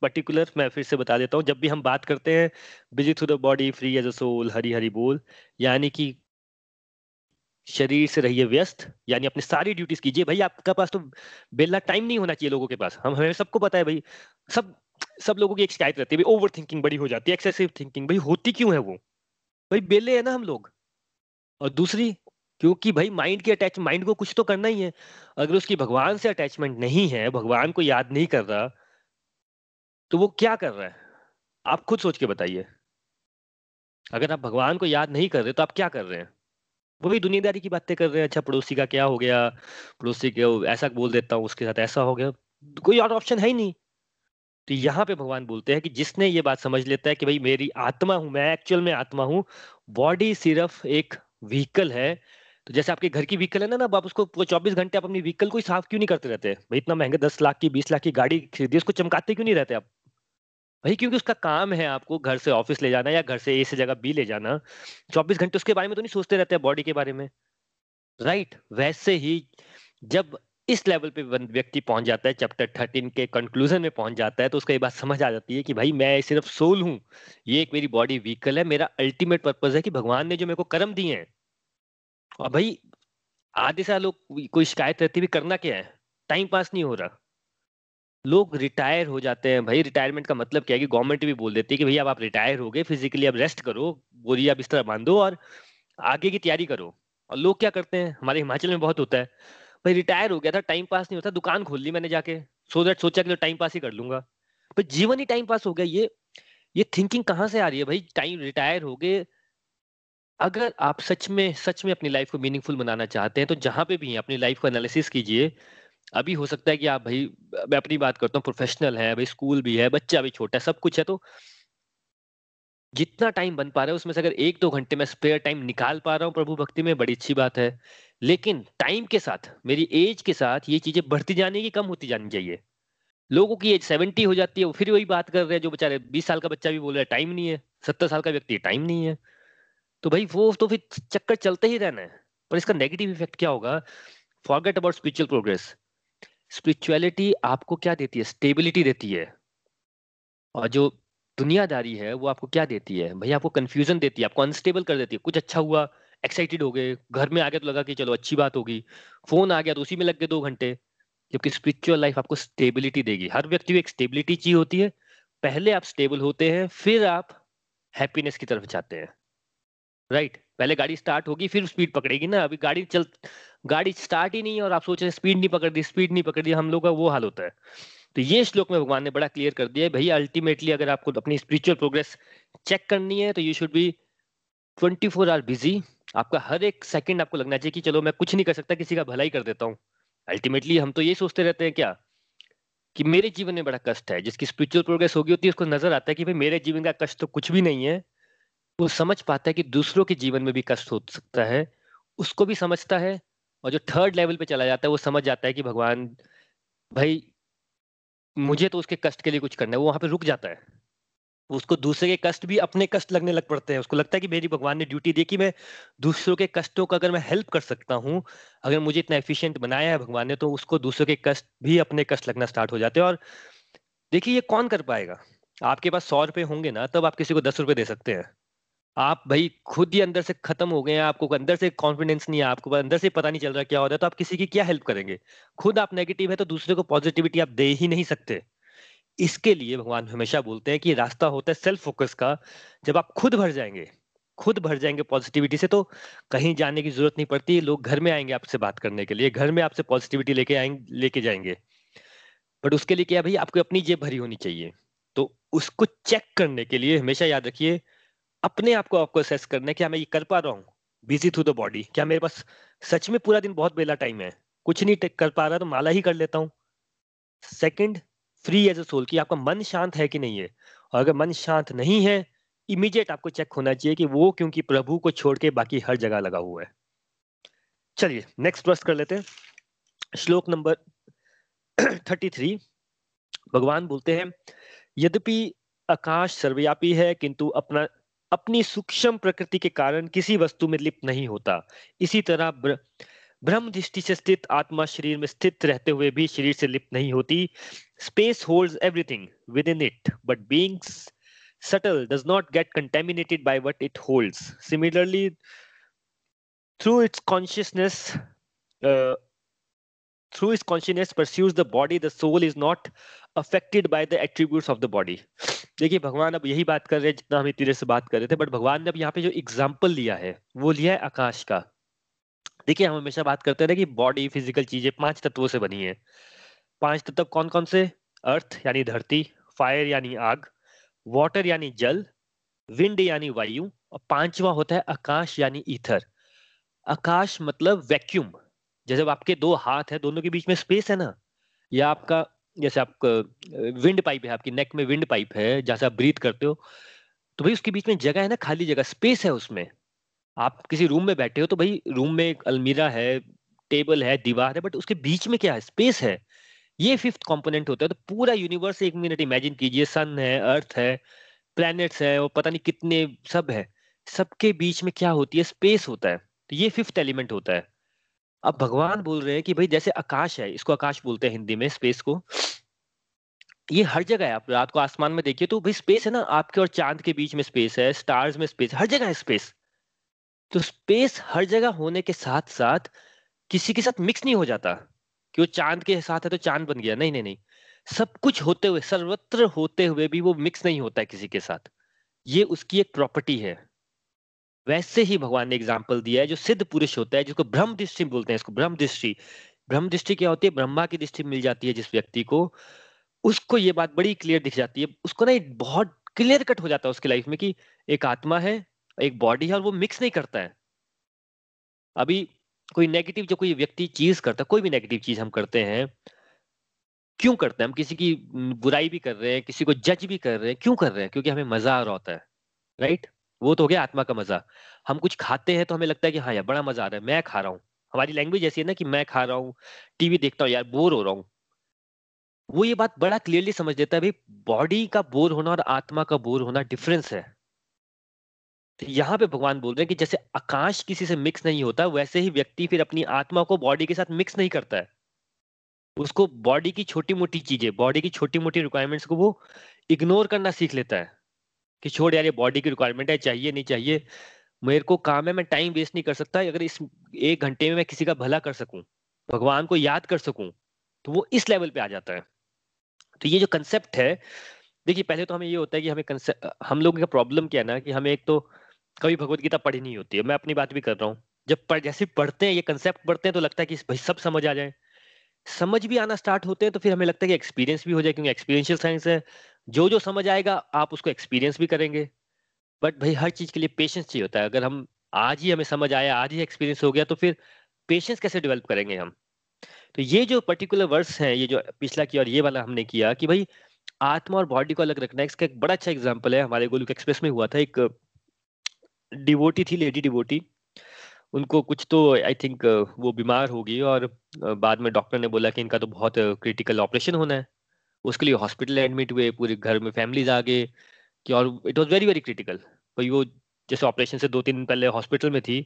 पर्टिकुलर मैं फिर से बता देता हूँ। जब भी हम बात करते हैं busy through the body free as a soul Hari Hari बोल यानी कि शरीर से रहिए व्यस्त, यानी अपनी सारी ड्यूटीज़ कीजिए। भाई, आपका पास तो बेला टाइम नहीं होना चाहिए लोगों के पास। हम, हमें सबको पता है भाई, सब सब लोगों की एक शिकायत रहती है ओवर थिंकिंग बड़ी हो जाती है एक्सेसिव थिंकिंग भाई, होती क्यों है वो? भाई बेले है ना हम लोग। और दूसरी, क्योंकि भाई माइंड की अटैच माइंड को कुछ तो करना ही है। अगर उसकी भगवान से अटैचमेंट नहीं है, भगवान को याद नहीं कर रहा तो वो क्या कर रहा है? आप खुद सोच के बताइए। अगर आप भगवान को याद नहीं कर रहे तो आप क्या कर रहे हैं? वो भी दुनियादारी की बातें कर रहे हैं। अच्छा पड़ोसी का क्या हो गया? पड़ोसी के ऐसा बोल देता हूँ, उसके साथ ऐसा हो गया। कोई और ऑप्शन है ही नहीं। तो यहाँ पे भगवान बोलते हैं कि जिसने ये बात समझ लेता है कि भाई मेरी आत्मा हूँ, मैं एक्चुअल में आत्मा हूँ बॉडी सिर्फ़ एक व्हीकल है। तो जैसे आपके घर की व्हीकल है ना ना आप उसको चौबीस घंटे आप अपनी व्हीकल को ही साफ़ क्यों नहीं करते रहते? भाई इतना महँगा दस लाख की, बीस लाख की गाड़ी खरीदी, उसको चमकाते क्यों नहीं रहते आप? भाई क्योंकि उसका काम है आपको घर से ऑफ़िस ले जाना या घर से ए से जगह बी ले जाना। चौबीस घंटे उसके बारे में तो नहीं सोचते रहते हैं बॉडी के बारे में। Right right? वैसे ही जब इस लेवल पे व्यक्ति पहुँच जाता है चैप्टर थर्टीन के कंक्लूजन में पहुँच जाता है तो उसका ये बात समझ आ जाती है कि भाई मैं सिर्फ़ सोल हूँ। ये एक मेरी बॉडी व्हीकल है, मेरा अल्टीमेट पर्पज है कि भगवान ने जो मेरे को कर्म दिए हैं। और भाई, आधे से लोग कोई शिकायत रहती भी करना क्या है? टाइम पास नहीं हो रहा। लोग रिटायर हो जाते हैं। भाई रिटायरमेंट का मतलब क्या है कि गवर्नमेंट भी बोल देती है कि भैया अब आप रिटायर हो गए फिजिकली अब रेस्ट करो बोरिया बिस्तर बांधो और आगे की तैयारी करो। और लोग क्या करते हैं? हमारे हिमाचल में बहुत होता है। भाई रिटायर हो गया था टाइम पास नहीं होता, दुकान खोल ली मैंने जाके। सो दैट, सोचा कि तो टाइम पास ही कर लूँगा। पर जीवन ही टाइम पास हो गया। ये ये थिंकिंग कहाँ से आ रही है भाई? टाइम रिटायर हो गए। अगर आप सच में सच में अपनी लाइफ को मीनिंगफुल बनाना चाहते हैं तो जहाँ पे भी हैं, अपनी लाइफ को एनालिसिस कीजिए। अभी हो सकता है कि आप भाई, मैं अपनी बात करता हूँ प्रोफेशनल है, भाई स्कूल भी है, बच्चा भी छोटा है, सब कुछ है तो जितना टाइम बन पा रहा है, उसमें से अगर एक दो घंटे में स्पेयर टाइम निकाल पा रहा हूँ प्रभु भक्ति में, बड़ी अच्छी बात है। लेकिन टाइम के साथ, मेरी एज के साथ ये चीज़ें बढ़ती जाने की कम होती जानी चाहिए? लोगों की एज सेवेंटी हो जाती है, वो फिर वही बात कर रहे हैं जो बेचारे बीस साल का बच्चा भी बोल रहा है टाइम नहीं है। सत्तर साल का व्यक्ति टाइम नहीं है। तो भाई वो तो फिर चक्कर चलते ही रहना है। पर इसका नेगेटिव इफ़ेक्ट क्या होगा? Forget about spiritual progress spirituality आपको क्या देती है? स्टेबिलिटी देती है। और जो दुनियादारी है, वो आपको क्या देती है? भैया, आपको कंफ्यूजन देती है, आपको अनस्टेबल कर देती है। कुछ अच्छा हुआ एक्साइटेड हो गए, घर में आ गया तो लगा कि चलो अच्छी बात होगी। फ़ोन आ गया तो उसी में लग गए दो घंटे। जबकि स्पिरिचुअल लाइफ आपको स्टेबिलिटी देगी। हर व्यक्ति को एक स्टेबिलिटी चाहिए होती है। पहले आप स्टेबल होते हैं, फिर आप हैप्पीनेस की तरफ़ जाते हैं। Right right. पहले गाड़ी स्टार्ट होगी, फिर स्पीड पकड़ेगी ना। अभी गाड़ी चल, गाड़ी स्टार्ट ही नहीं है और आप सोच रहे स्पीड नहीं पकड़ दी स्पीड नहीं पकड़ दी, हम लोग का वो हाल होता है। तो ये श्लोक में भगवान ने बड़ा क्लियर कर दिया है भैया अल्टीमेटली अगर आपको अपनी स्पिरिचुअल प्रोग्रेस चेक करनी है तो you should be twenty four hour busy आपका हर एक सेकंड आपको लगना चाहिए कि चलो मैं कुछ नहीं कर सकता, किसी का भलाई कर देता हूँ। अल्टीमेटली हम तो ये सोचते रहते हैं क्या? कि मेरे जीवन में बड़ा कष्ट है। जिसकी स्पिरिचुअल प्रोग्रेस होगी, होती है, उसको नज़र आता है कि भाई मेरे जीवन का कष्ट तो कुछ भी नहीं है। वो समझ पाता है कि दूसरों के जीवन में भी कष्ट हो सकता है, उसको भी समझता है और जो थर्ड लेवल पे चला जाता है, वो समझ जाता है कि भगवान, भाई, मुझे तो उसके कष्ट के लिए कुछ करना है, वो वहाँ पे रुक जाता है। उसको दूसरे के कष्ट भी अपने कष्ट लगने लग पड़ते हैं। उसको लगता है कि मेरी भगवान ने ड्यूटी दी कि मैं दूसरों के कष्टों का अगर मैं हेल्प कर सकता हूँ, अगर मुझे इतना एफिशिएंट बनाया है भगवान ने तो उसको दूसरों के कष्ट भी अपने कष्ट लगना स्टार्ट हो जाते हैं। और देखिए, ये कौन कर पाएगा? आपके पास सौ रुपए होंगे ना, तब आप किसी को दस रुपए दे सकते हैं। आप भाई खुद ही अंदर से खत्म हो गए हैं, आपको अंदर से कॉन्फिडेंस नहीं है, आपको अंदर से पता नहीं चल रहा क्या हो रहा है तो आप किसी की क्या हेल्प करेंगे? खुद आप नेगेटिव है तो दूसरे को पॉजिटिविटी आप दे ही नहीं सकते। इसके लिए भगवान हमेशा बोलते हैं कि रास्ता होता है सेल्फ फोकस का, जब आप खुद भर जाएँगे, खुद भर जाएँगे पॉजिटिविटी से तो कहीं जाने की ज़रूरत नहीं पड़ती, लोग घर में आएँगे आपसे बात करने के लिए, घर में आपसे पॉजिटिविटी लेके आएँगे लेके जाएँगे। बट उसके लिए क्या भाई, आपको अपनी जेब भरी होनी चाहिए। तो उसको चेक करने के लिए हमेशा याद रखिए अपने आप को आपको असेस करना है क्या मैं ये कर पा रहा हूँ। बिज़ी थ्रू द बॉडी क्या मेरे पास सच में पूरा दिन बहुत बेला टाइम है? कुछ नहीं कर पा रहा तो माला ही कर लेता हूँ। Second free as a soul कि आपका मन शांत है कि नहीं है? और अगर मन शांत नहीं है इमीडिएट आपको चेक होना चाहिए कि वो क्योंकि प्रभु को छोड़ के बाकी हर जगह लगा हुआ है। चलिए नेक्स्ट वर्स कर लेते हैं। श्लोक नंबर थर्टी थ्री भगवान बोलते हैं, यद्यपि आकाश सर्वव्यापी है, किंतु अपना अपनी सूक्ष्म प्रकृति के कारण किसी वस्तु में लिप्त नहीं होता। इसी तरह ब्र... ब्रह्म दृष्टि से स्थित आत्मा शरीर में स्थित रहते हुए भी शरीर से लिप्त नहीं होती। Space hold everything within it but beings subtle does not get contaminated by what it hold similarly through its consciousness through its consciousness pursues the body the soul is not affected by the attribute of the body देखिए, भगवान अब यही बात कर रहे हैं जितना हम इतनी से बात कर रहे थे बट भगवान ने अब यहाँ पे जो एग्ज़ाम्पल लिया है, वो लिया है आकाश का। देखिए, हम हमेशा बात करते हैं कि बॉडी फ़िज़िकल चीज़ें पाँच तत्वों से बनी है। पाँच तत्व कौन कौन से? अर्थ यानी धरती फायर यानी आग वाटर यानी जल विंड यानी वायु, और पांचवा होता है आकाश, यानी ईथर आकाश मतलब वैक्यूम जैसे आपके दो हाथ है, दोनों के बीच में स्पेस है ना? या आपका जैसे आप विंड पाइप है, आपकी नेक में विंड पाइप है, जहाँ से आप ब्रीथ करते हो तो भाई उसके बीच में जगह है ना, खाली जगह, स्पेस है उसमें। आप किसी रूम में बैठे हो तो भाई रूम में एक अलमीरा है, टेबल है, दीवार है, बट उसके बीच में क्या है, स्पेस है। ये फिफ्थ कंपोनेंट होता है तो पूरा यूनिवर्स एक मिनट इमेजिन कीजिए, सन है, अर्थ है, प्लैनेट्स है और पता नहीं कितने सब है। सबके बीच में क्या होती है, स्पेस होता है। तो ये फिफ्थ एलिमेंट होता है। अब भगवान बोल रहे हैं कि भाई जैसे आकाश है, इसको आकाश बोलते हैं हिंदी में स्पेस को। ये हर जगह है, आप रात को आसमान में देखिए तो भाई स्पेस है ना, आपके और चाँद के बीच में स्पेस है स्टार्स में स्पेस हर जगह है स्पेस तो स्पेस हर जगह होने के साथ साथ किसी के साथ मिक्स नहीं हो जाता कि वो चाँद के साथ है तो चाँद बन गया, नहीं नहीं नहीं। सब कुछ होते हुए, सर्वत्र होते हुए भी वो मिक्स नहीं होता है किसी के साथ। ये उसकी एक प्रॉपर्टी है। वैसे ही भगवान ने एग्ज़ाम्पल दिया है, जो सिद्ध पुरुष होता है, जिसको ब्रह्म दृष्टि बोलते हैं, इसको ब्रह्म दृष्टि। ब्रह्म दृष्टि क्या होती है? ब्रह्मा की दृष्टि मिल जाती है जिस व्यक्ति को। उसको ये बात बड़ी क्लियर दिख जाती है। उसको ना बहुत क्लियर कट हो जाता है उसकी लाइफ में कि एक आत्मा है, एक बॉडी है और वो मिक्स नहीं करता है। अभी कोई नेगेटिव जो कोई व्यक्ति चीज़ करता है, कोई भी नेगेटिव चीज़ हम करते हैं, क्यों करते हैं? हम किसी की बुराई भी कर रहे हैं, किसी को जज भी कर रहे हैं, क्यों कर रहे हैं? क्योंकि हमें मज़ा आ रहा होता है राइट वो तो हो गया आत्मा का मज़ा। हम कुछ खाते हैं तो हमें लगता है कि हाँ यार, बड़ा मज़ा आ रहा है, मैं खा रहा हूँ। हमारी लैंग्वेज ऐसी है ना कि मैं खा रहा हूँ टीवी देखता हूँ, यार बोर हो रहा हूँ। वो ये बात बड़ा क्लियरली समझ देता है, भाई बॉडी का बोर होना और आत्मा का बोर होना डिफरेंस है। तो यहाँ पे भगवान बोल रहे हैं कि जैसे आकाश किसी से मिक्स नहीं होता, वैसे ही व्यक्ति फिर अपनी आत्मा को बॉडी के साथ मिक्स नहीं करता है। उसको बॉडी की छोटी मोटी चीज़ें बॉडी की छोटी मोटी रिक्वायरमेंट्स को वो इग्नोर करना सीख लेता है। कि छोड़ यार ये बॉडी की रिक्वायरमेंट है चाहिए नहीं चाहिए। मेरे को काम है मैं टाइम वेस्ट नहीं कर सकता। अगर इस एक घंटे में मैं किसी का भला कर सकूँ भगवान को याद कर सकूँ तो वो इस लेवल पे आ जाता है। तो ये जो कंसेप्ट है देखिए पहले तो हमें ये होता है कि हमें हम लोगों का प्रॉब्लम क्या है ना कि हमें एक तो कभी भगवत गीता पढ़ी नहीं होती है। मैं अपनी बात भी कर रहा हूँ। जब पढ़, जैसे पढ़ते हैं ये कंसेप्ट पढ़ते हैं तो लगता है कि भाई सब समझ आ जाए। समझ भी आना स्टार्ट होते हैं तो फिर हमें लगता है कि एक्सपीरियंस भी हो जाए, क्योंकि एक्सपीरियंशियल साइंस है। जो जो समझ आएगा, आप उसको एक्सपीरियंस भी करेंगे। बट भाई, हर चीज़ के लिए पेशेंस चाहिए होता है। अगर हम, आज ही हमें समझ आया, आज ही एक्सपीरियंस हो गया तो फिर पेशेंस कैसे डेवलप करेंगे हम? तो ये जो पर्टिकुलर वर्ड्स है, ये जो पिछला किया और ये वाला हमने किया कि भाई, आत्मा और बॉडी को अलग रखना इसका एक बड़ा अच्छा एग्ज़ाम्पल है। हमारे गोलुक एक्सप्रेस में हुआ था, एक डिवोटी थी लेडी डिवोटी उनको कुछ तो आई थिंक वो बीमार होगी और बाद में डॉक्टर ने बोला कि इनका तो बहुत क्रिटिकल ऑपरेशन होना है। उसके लिए हॉस्पिटल एडमिट हुए, पूरे घर में फैमिलीज़ आ गए कि और it was very very critical भाई वो जैसे ऑपरेशन से दो तीन दिन पहले हॉस्पिटल में थी,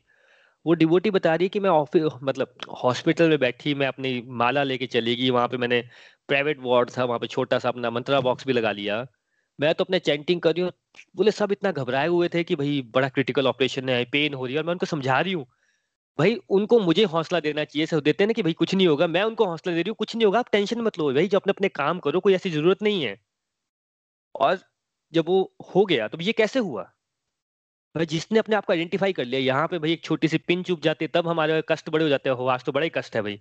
वो डिवोटी बता रही है कि मैं ऑफ़िस मतलब हॉस्पिटल में बैठी, मैं अपनी माला लेके चली गई, वहाँ पे मैंने प्राइवेट वार्ड था, वहाँ पे छोटा सा अपना मंत्रा बॉक्स भी लगा लिया। मैं तो अपने चैंटिंग कर रही हूँ, बोले सब इतना घबराए हुए थे कि भाई बड़ा क्रिटिकल ऑपरेशन है पेन हो रही है और मैं उनको समझा रही हूँ। भाई उनको मुझे हौसला देना चाहिए सब देते हैं ना कि भाई कुछ नहीं होगा, मैं उनको हौसला दे रही हूँ, कुछ नहीं होगा, आप टेंशन मत लो, भाई जो अपने अपने काम करो, कोई ऐसी ज़रूरत नहीं है। और जब वो हो गया तो ये कैसे हुआ? भाई जिसने अपने आप को आइडेंटिफाई कर लिया, यहाँ पे भाई एक छोटी सी पिन चुप जाती है, तब हमारे कष्ट बड़े हो जाते हैं हो आज तो बड़ा ही कष्ट है भाई।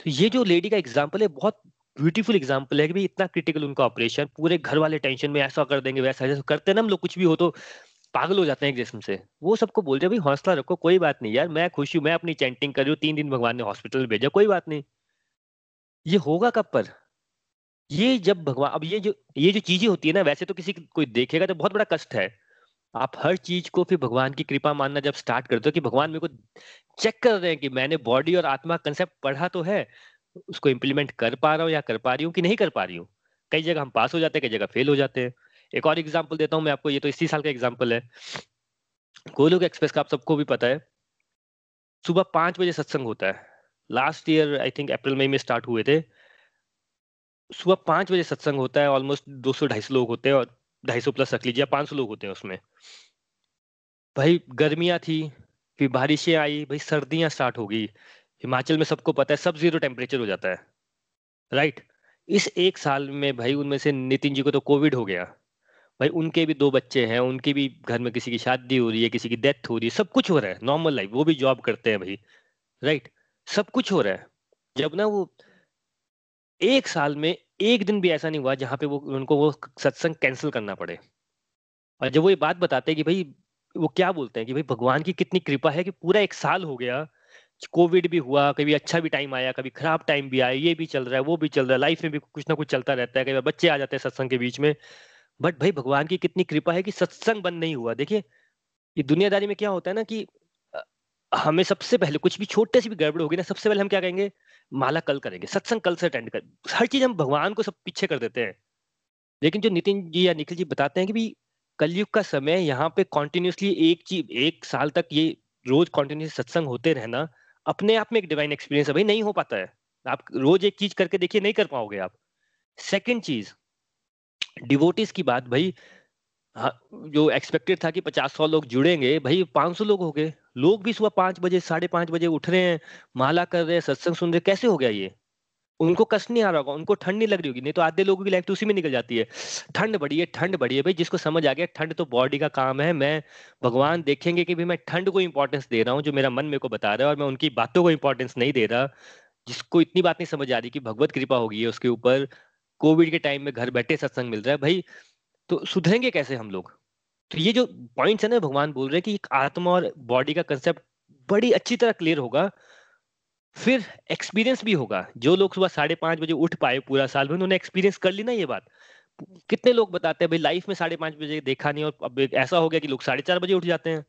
तो ये जो लेडी का एग्ज़ाम्पल है, बहुत ब्यूटीफुल एग्ज़ाम्पल है कि भाई इतना क्रिटिकल उनका ऑपरेशन, पूरे घर वाले टेंशन में ऐसा कर देंगे, वैसा, जैसा करते ना हम लोग, कुछ भी हो तो पागल हो जाते हैं एक जिसम से। वो सबको बोल रहे भाई हौसला रखो, कोई बात नहीं यार, मैं खुश हूँ, मैं अपनी चैंटिंग कर रही हूँ, तीन दिन भगवान ने हॉस्पिटल में भेजा, कोई बात नहीं। ये होगा कब पर? ये जब भगवान, अब ये जो ये जो चीज़ें होती है ना, वैसे तो किसी कोई देखेगा तो बहुत बड़ा कष्ट है। आप हर चीज़ को फिर भगवान की कृपा मानना जब स्टार्ट करते हो कि भगवान मेरे को चेक कर रहे हैं कि मैंने बॉडी और आत्मा कंसेप्ट पढ़ा तो है उसको इम्प्लीमेंट कर पा रहा हूँ या कर पा रही हूँ कि नहीं कर पा रही हूँ? कई जगह हम पास हो जाते हैं, कई जगह फेल हो जाते हैं। एक और एग्ज़ाम्पल देता हूँ मैं आपको, ये तो इसी साल का एग्ज़ाम्पल है। गोलोक एक्सप्रेस का आप सबको भी पता है। सुबह पाँच बजे सत्संग होता है। Last year I think April मई में स्टार्ट हुए थे। सुबह पाँच बजे सत्संग होता है ऑलमोस्ट दो सौ ढाई सौ लोग होते हैं और ढाई सौ प्लस रख लीजिए पाँच सौ लोग होते हैं उसमें। भाई गर्मियाँ थी, फिर बारिशें आई, भाई सर्दियाँ स्टार्ट हो गई। हिमाचल में सबको पता है, सब ज़ीरो टेम्परेचर हो जाता है। राइट इस एक साल में भाई, उनमें से नितिन जी को तो कोविड हो गया। भाई, उनके भी दो बच्चे हैं, उनकी भी घर में किसी की शादी हो रही है, किसी की डेथ हो रही है, सब कुछ हो रहा है नॉर्मल लाइफ वो भी जॉब करते हैं भाई। राइट सब कुछ हो रहा है। जब ना वो एक साल में एक दिन भी ऐसा नहीं हुआ जहाँ पे वो, उनको वो सत्संग कैंसिल करना पड़े। और जब वो ये बात बताते हैं कि भाई, वो क्या बोलते हैं कि भाई, भगवान की कितनी कृपा है कि पूरा एक साल हो गया कोविड भी हुआ, कभी अच्छा भी टाइम आया, कभी खराब टाइम भी आया, ये भी चल रहा है, वो भी चल रहा है लाइफ में भी कुछ ना कुछ चलता रहता है बार बच्चे आ जाते हैं सत्संग के बीच में। बट भाई, भगवान की कितनी कृपा है कि सत्संग बंद नहीं हुआ। देखिए, ये दुनियादारी में क्या होता है ना कि हमें सबसे पहले कुछ भी छोटे से भी गड़बड़ होगी ना, सबसे पहले हम क्या कहेंगे माला कल करेंगे, सत्संग कल से अटेंड कर, हर चीज़ हम भगवान को सब पीछे कर देते हैं। लेकिन जो नितिन जी या निखिल जी बताते हैं कि भी कलयुग का समय यहाँ पे कॉन्टिन्यूसली एक चीज़, एक साल तक ये रोज कॉन्टिन्यूस सत्संग होते रहना अपने आप में एक डिवाइन एक्सपीरियंस है भाई नहीं हो पाता है। आप रोज एक चीज़ करके देखिए नहीं कर पाओगे आप। सेकेंड चीज़ डिवोटिस की बात भाई हाँ, जो एक्सपेक्टेड था कि पचास सौ लोग जुड़ेंगे भाई पाँच सौ लोग हो गए। लोग भी सुबह पाँच बजे साढ़े पाँच बजे उठ रहे हैं माला कर रहे हैं सत्संग सुन रहे कैसे हो गया ये? उनको कष्ट नहीं आ रहा होगा, उनको ठंड नहीं लग रही होगी, नहीं तो आधे लोगों की लाइफ तो उसी में निकल जाती है। ठंड बढ़ी है, ठंड बढ़ी है भाई, जिसको समझ आ गया ठंड तो बॉडी का काम है। मैं, भगवान देखेंगे कि भाई मैं ठंड को इंपॉर्टेंस दे रहा हूँ, जो मेरा मन मेरे को बता रहा है, और मैं उनकी बातों को इंपॉर्टेंस नहीं दे रहा, जिसको इतनी बात नहीं समझ आ रही कि भगवत कृपा होगी उसके ऊपर। कोविड के टाइम में घर बैठे सत्संग मिल रहा है भाई तो सुधरेंगे कैसे हम लोग? तो ये जो पॉइंट्स है ना, भगवान बोल रहे हैं कि आत्मा और बॉडी का कंसेप्ट बड़ी अच्छी तरह क्लियर होगा। फिर एक्सपीरियंस भी होगा। जो लोग सुबह साढ़े पाँच बजे उठ पाए पूरा साल में उन्होंने एक्सपीरियंस कर ली ना ये बात। कितने लोग बताते हैं, भाई लाइफ में साढ़े पाँच बजे देखा नहीं और अब ऐसा हो गया कि लोग साढ़े चार बजे उठ जाते हैं।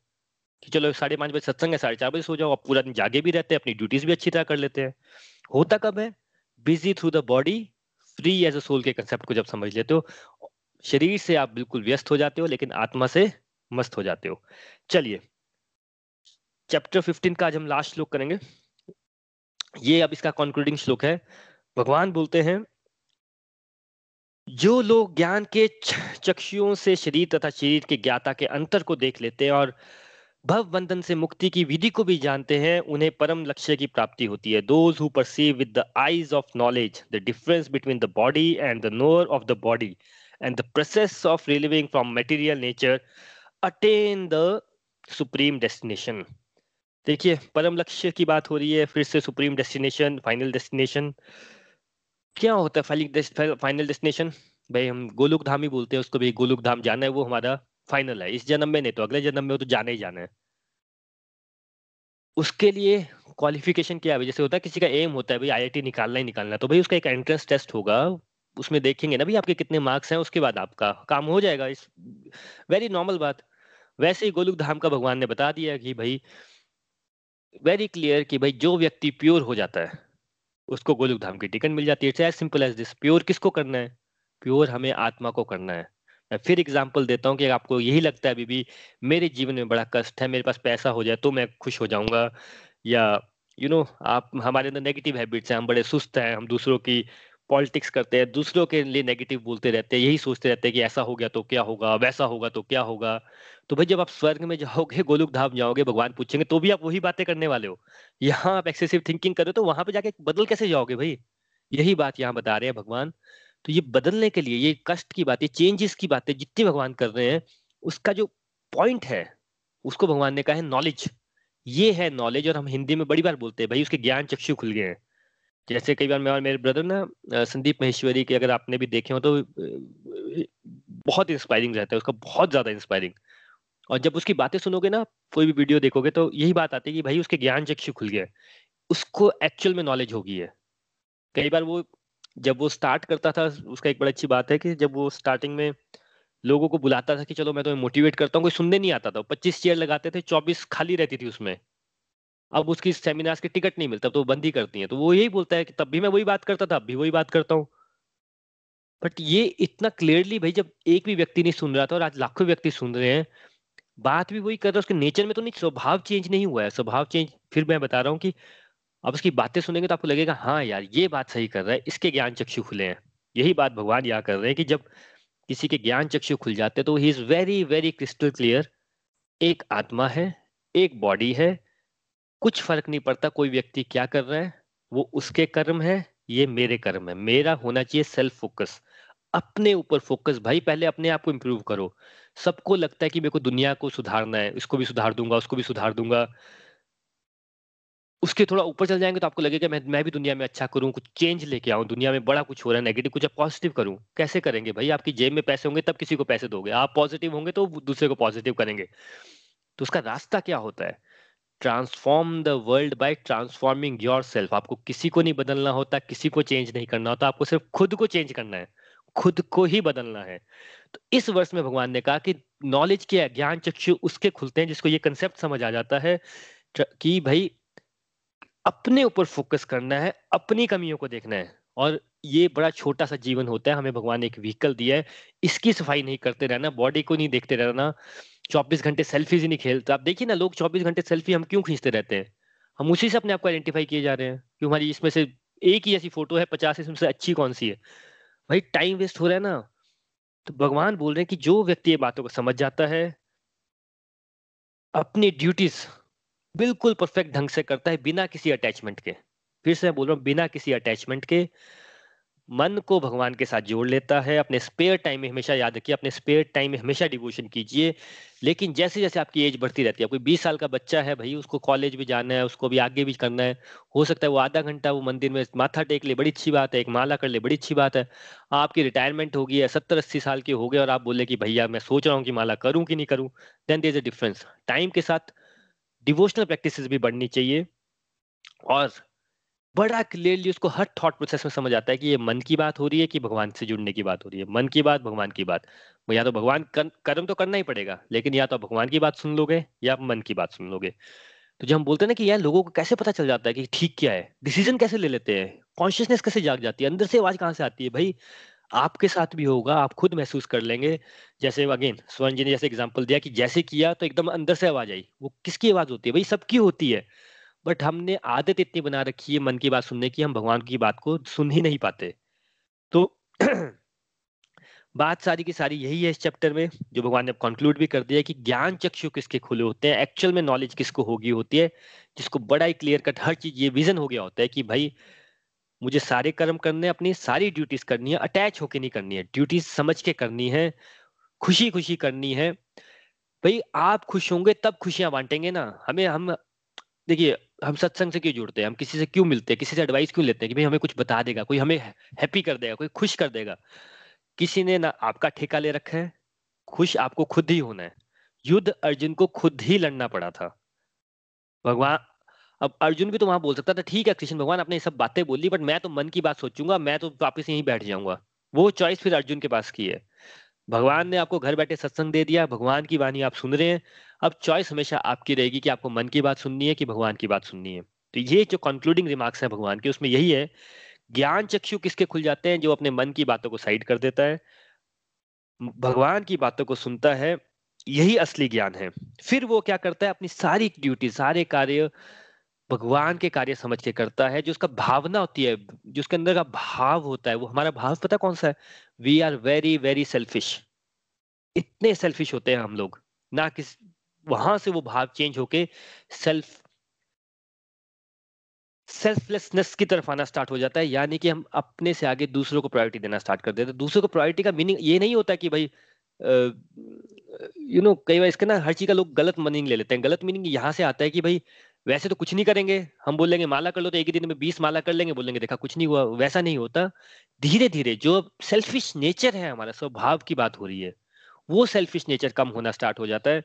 कि चलो, साढ़े पाँच बजे सत्संग है, साढ़े चार बजे सो जाओ आप पूरा दिन जागे भी रहते हैं, अपनी ड्यूटीज़ भी अच्छी तरह कर लेते हैं। होता कब है? Busy through the body free as a soul के कंसेप्ट को जब समझ लेते हो, शरीर से आप बिल्कुल व्यस्त हो जाते हो, लेकिन आत्मा से मस्त हो जाते हो। चलिए चैप्टर 15 का आज हम लास्ट श्लोक करेंगे। ये अब इसका कंक्लूडिंग श्लोक है। भगवान बोलते हैं, जो लोग ज्ञान के चक्षुओं से शरीर तथा शरीर के ज्ञाता के अंतर को देख लेते हैं और भव बंधन से मुक्ति की विधि को भी जानते हैं, उन्हें परम लक्ष्य की प्राप्ति होती है। Those who perceive with the eyes of knowledge the difference between the body and the knower of the body and the process of reliving from material nature attain the supreme destination. देखिए, परम लक्ष्य की बात हो रही है, फिर से सुप्रीम डेस्टिनेशन, फाइनल डेस्टिनेशन। क्या होता है, फाइनल डेस्टिनेशन? भाई, हम गोलुक धाम ही बोलते हैं उसको भी गोलुक धाम जाना है, वो हमारा फाइनल है। इस जन्म में नहीं तो अगले जन्म में तो जाना ही जाना है। उसके लिए क्वालिफिकेशन क्या है? जैसे होता है, किसी का एम होता है, भाई आईआईटी निकालना ही निकालना तो भाई, उसका एक एंट्रेंस टेस्ट होगा। उसमें देखेंगे ना, भाई, आपके कितने मार्क्स हैं, उसके बाद आपका काम हो जाएगा। इस वेरी नॉर्मल बात। वैसे ही गोलुक धाम का भगवान ने बता दिया कि भाई वेरी क्लियर कि भाई जो व्यक्ति प्योर हो जाता है उसको गोलुक धाम की टिकट मिल जाती है। It's as simple as this pure किसको करना है? प्योर हमें आत्मा को करना है। मैं फिर एग्ज़ाम्पल देता हूँ कि आपको यही लगता है अभी भी मेरे जीवन में बड़ा कष्ट है मेरे पास पैसा हो जाए तो मैं खुश हो जाऊँगा। या यू you नो know, आप हमारे अंदर नेगेटिव हैबिट्स हैं हम बड़े सुस्त हैं हम दूसरों की पॉलिटिक्स करते हैं, दूसरों के लिए नेगेटिव बोलते रहते हैं, यही सोचते रहते हैं कि ऐसा हो गया तो क्या होगा, वैसा होगा तो क्या होगा। तो भाई जब आप स्वर्ग में जाओगे गोलुक धाम जाओगे, भगवान पूछेंगे तो भी आप वही बातें करने वाले हो। यहाँ आप एक्सेसिव थिंकिंग करो तो वहाँ पे जाके बदल कैसे जाओगे भाई? यही बात यहाँ बता रहे हैं भगवान। तो ये बदलने के लिए, ये कष्ट की बातें चेंजेस की बातें जितनी भगवान कर रहे हैं, उसका जो पॉइंट है, उसको भगवान ने कहा है नॉलेज ये है नॉलेज और हम हिंदी में बड़ी बार बोलते हैं, भाई उसके ज्ञान चक्षु खुल गए हैं। जैसे कई बार मैं और मेरे ब्रदर ना संदीप महेश्वरी के अगर आपने भी देखे हो तो बहुत इंस्पायरिंग रहता है, उसका बहुत ज़्यादा इंस्पायरिंग और जब उसकी बातें सुनोगे ना, कोई भी वीडियो देखोगे तो यही बात आती है कि भाई उसके ज्ञान चक्षु खुल गया उसको एक्चुअल में नॉलेज होगी है। कई बार वो, जब वो स्टार्ट करता था, उसका एक बड़ी अच्छी बात है कि जब वो स्टार्टिंग में लोगों को बुलाता था कि चलो मैं तुम्हें मोटिवेट करता हूँ, कोई सुनने नहीं आता था। पच्चीस चेयर लगाते थे, चौबीस खाली रहती थी उसमें। अब उसकी सेमिनार्स के टिकट नहीं मिलता तो बंद करती है। तो वो यही बोलता है कि तब भी मैं वही बात करता था, अब भी वही बात करता हूँ। बट ये इतना क्लियरली भाई, जब एक भी व्यक्ति नहीं सुन रहा था और आज लाखों व्यक्ति सुन रहे हैं, बात भी वही कर रहा है, उसके नेचर में तो नहीं, स्वभाव चेंज नहीं हुआ है। स्वभाव चेंज फिर मैं बता रहा हूँ कि अब उसकी बातें सुनेंगे तो आपको लगेगा हाँ यार, ये बात सही कर रहा है, इसके ज्ञान चक्षु खुले हैं। यही बात भगवान यहाँ कर रहे हैं कि जब किसी के ज्ञान चक्षु खुल जाते हैं तो he is very very crystal clear एक आत्मा है, एक बॉडी है कुछ फ़र्क नहीं पड़ता कोई व्यक्ति क्या कर रहा है, वो उसके कर्म है, ये मेरे कर्म है। मेरा होना चाहिए सेल्फ फोकस अपने ऊपर फोकस भाई, पहले अपने आप को इम्प्रूव करो। सबको लगता है कि मेरे को दुनिया को सुधारना है, इसको भी सुधार दूँगा, उसको भी सुधार दूँगा। उसके थोड़ा ऊपर चल जाएँगे तो आपको लगेगा मैं मैं भी दुनिया में अच्छा करूँ, कुछ चेंज लेके आऊँ, दुनिया में बड़ा कुछ हो रहा है नेगेटिव कुछ पॉजिटिव करूँ। कैसे करेंगे भाई? आपकी जेब में पैसे होंगे, तब किसी को पैसे दोगे। आप पॉजिटिव होंगे तो दूसरे को पॉजिटिव करेंगे। तो उसका रास्ता क्या होता है? Transform the world by transforming yourself आपको किसी को नहीं बदलना होता, किसी को चेंज नहीं करना होता, आपको सिर्फ़ खुद को चेंज करना है, खुद को ही बदलना है। तो इस वर्ष में भगवान ने कहा कि नॉलेज के ज्ञान चक्षु उसके खुलते हैं, जिसको ये कंसेप्ट समझ आ जाता है, कि भाई अपने ऊपर फोकस करना है, अपनी कमियों को देखना है। और ये बड़ा छोटा सा जीवन होता है। हमें भगवान ने एक व्हीकल दिया है। इसकी सफ़ाई नहीं करते रहना बॉडी को नहीं देखते रहना, चौबीस घंटे सेल्फीज ही नहीं खेलते आप देखिए ना लोग चौबीस घंटे सेल्फी हम क्यों खींचते रहते हैं? हम उसी से अपने आप को आइडेंटिफाई किए जा रहे हैं कि हमारी इसमें से एक ही ऐसी फ़ोटो है, पचास इसमें से अच्छी कौन सी है? भाई टाइम वेस्ट हो रहा है ना। तो भगवान बोल रहे हैं कि जो व्यक्ति ये बातों को समझ जाता है, अपनी ड्यूटीज़ बिल्कुल परफेक्ट ढंग से करता है बिना किसी अटैचमेंट के। फिर से मैं बोल रहा हूँ, बिना किसी अटैचमेंट के, मन को भगवान के साथ जोड़ लेता है, अपने स्पेयर टाइम में हमेशा याद रखिए, अपने स्पेयर टाइम में हमेशा डिवोशन कीजिए। लेकिन जैसे जैसे आपकी एज बढ़ती रहती है कोई बीस साल का बच्चा है भाई, उसको कॉलेज भी जाना है, उसको भी आगे भी करना है, हो सकता है वो आधा घंटा वो मंदिर में माथा टेक ले, बड़ी अच्छी बात है, एक माला कर ले, बड़ी अच्छी बात है। आपकी रिटायरमेंट होगी सत्तर अस्सी साल के हो गए और आप बोले कि भैया मैं सोच रहा हूँ कि माला करूँ कि नहीं करूँ then there is a difference time के साथ डिवोशनल प्रैक्टिस भी बढ़नी चाहिए। और बड़ा क्लियरली उसको हर थॉट प्रोसेस में समझ आता है कि ये मन की बात हो रही है कि भगवान से जुड़ने की बात हो रही है। मन की बात, भगवान की बात। या तो भगवान कर्म तो करना ही पड़ेगा, लेकिन या तो भगवान की बात सुन लोगे या मन की बात सुन लोगे। तो जब हम बोलते हैं ना कि यार लोगों को कैसे पता चल जाता है कि ठीक क्या है डिसीज़न कैसे ले लेते हैं कॉन्शियसनेस कैसे जाग जाती है, अंदर से आवाज़ कहाँ से आती है? भाई, आपके साथ भी होगा, आप खुद महसूस कर लेंगे। जैसे अगेन स्वर्ण जी ने जैसे एग्ज़ाम्पल दिया कि जैसे किया तो एकदम अंदर से आवाज़ आई, वो किसकी आवाज़ होती है? भाई, सबकी होती है। बट हमने आदत इतनी बना रखी है मन की बात सुनने की, हम भगवान की बात को सुन ही नहीं पाते। तो बात सारी की सारी यही है इस चैप्टर में, जो भगवान ने कंक्लूड भी कर दिया कि ज्ञान चक्षु किसके खुले होते हैं एक्चुअल में नॉलेज किसको होगी होती है, जिसको बड़ा ही क्लियर कट हर चीज़, ये विजन हो गया होता है कि भाई, मुझे सारे कर्म करने अपनी सारी ड्यूटीज़ करनी है अटैच होके नहीं करनी है ड्यूटीज़ समझ के करनी है खुशी खुशी करनी है। भाई, आप खुश होंगे तब खुशियाँ बांटेंगे ना। हमें, हम, देखिए हम सत्संग से क्यों जुड़ते हैं? हम किसी से क्यों मिलते हैं? किसी से एडवाइस क्यों लेते हैं कि भाई हमें कुछ बता देगा, कोई हमें हैप्पी कर देगा, कोई खुश कर देगा। किसी ने ना आपका ठेका ले रखा है, खुश आपको खुद ही होना है। युद्ध अर्जुन को खुद ही लड़ना पड़ा था। भगवान, अब अर्जुन भी तो वहाँ बोल सकता था, ठीक है कृष्ण भगवान, आपने ये सब बातें बोली बट मैं तो मन की बात सोचूँगा, मैं तो वापिस यहीं बैठ जाऊँगा। वो चॉइस फिर अर्जुन के पास की है। भगवान ने आपको घर बैठे सत्संग दे दिया, भगवान की वाणी आप सुन रहे हैं। अब चॉइस हमेशा आपकी रहेगी कि आपको मन की बात सुननी है कि भगवान की बात सुननी है। तो ये जो कंक्लूडिंग रिमार्क्स है भगवान के, उसमें यही है, ज्ञान चक्षु किसके खुल जाते हैं? जो अपने मन की बातों को साइड कर देता है। भगवान की बातों को सुनता है, यही असली ज्ञान है। फिर वो क्या करता है? अपनी सारी ड्यूटी सारे कार्य भगवान के कार्य समझ के करता है, जो उसका भावना होती है, जो उसके अंदर का भाव होता है, वो हमारा भाव पता कौन सा है? We are very very selfish इतने सेल्फिश होते हैं हम लोग। ना किस, वहाँ से वो भाव चेंज होके सेल्फ सेल्फलेसनेस की तरफ़ आना स्टार्ट हो जाता है। यानी कि हम अपने से आगे दूसरों को प्रायोरिटी देना स्टार्ट कर देते हैं। दूसरों को प्रायोरिटी का मीनिंग ये नहीं होता कि भाई यू नो कई बार इसके ना हर चीज़ का लोग गलत मीनिंग ले लेते हैं। गलत मीनिंग यहाँ से आता है कि भाई वैसे तो कुछ नहीं करेंगे। हम बोलेंगे माला कर लो तो एक ही दिन में बीस माला कर लेंगे। बोलेंगे, देखा, कुछ नहीं हुआ, वैसा नहीं होता। धीरे धीरे जो सेल्फिश नेचर है हमारा, स्वभाव की बात हो रही है, वो सेल्फिश नेचर कम होना स्टार्ट हो जाता है।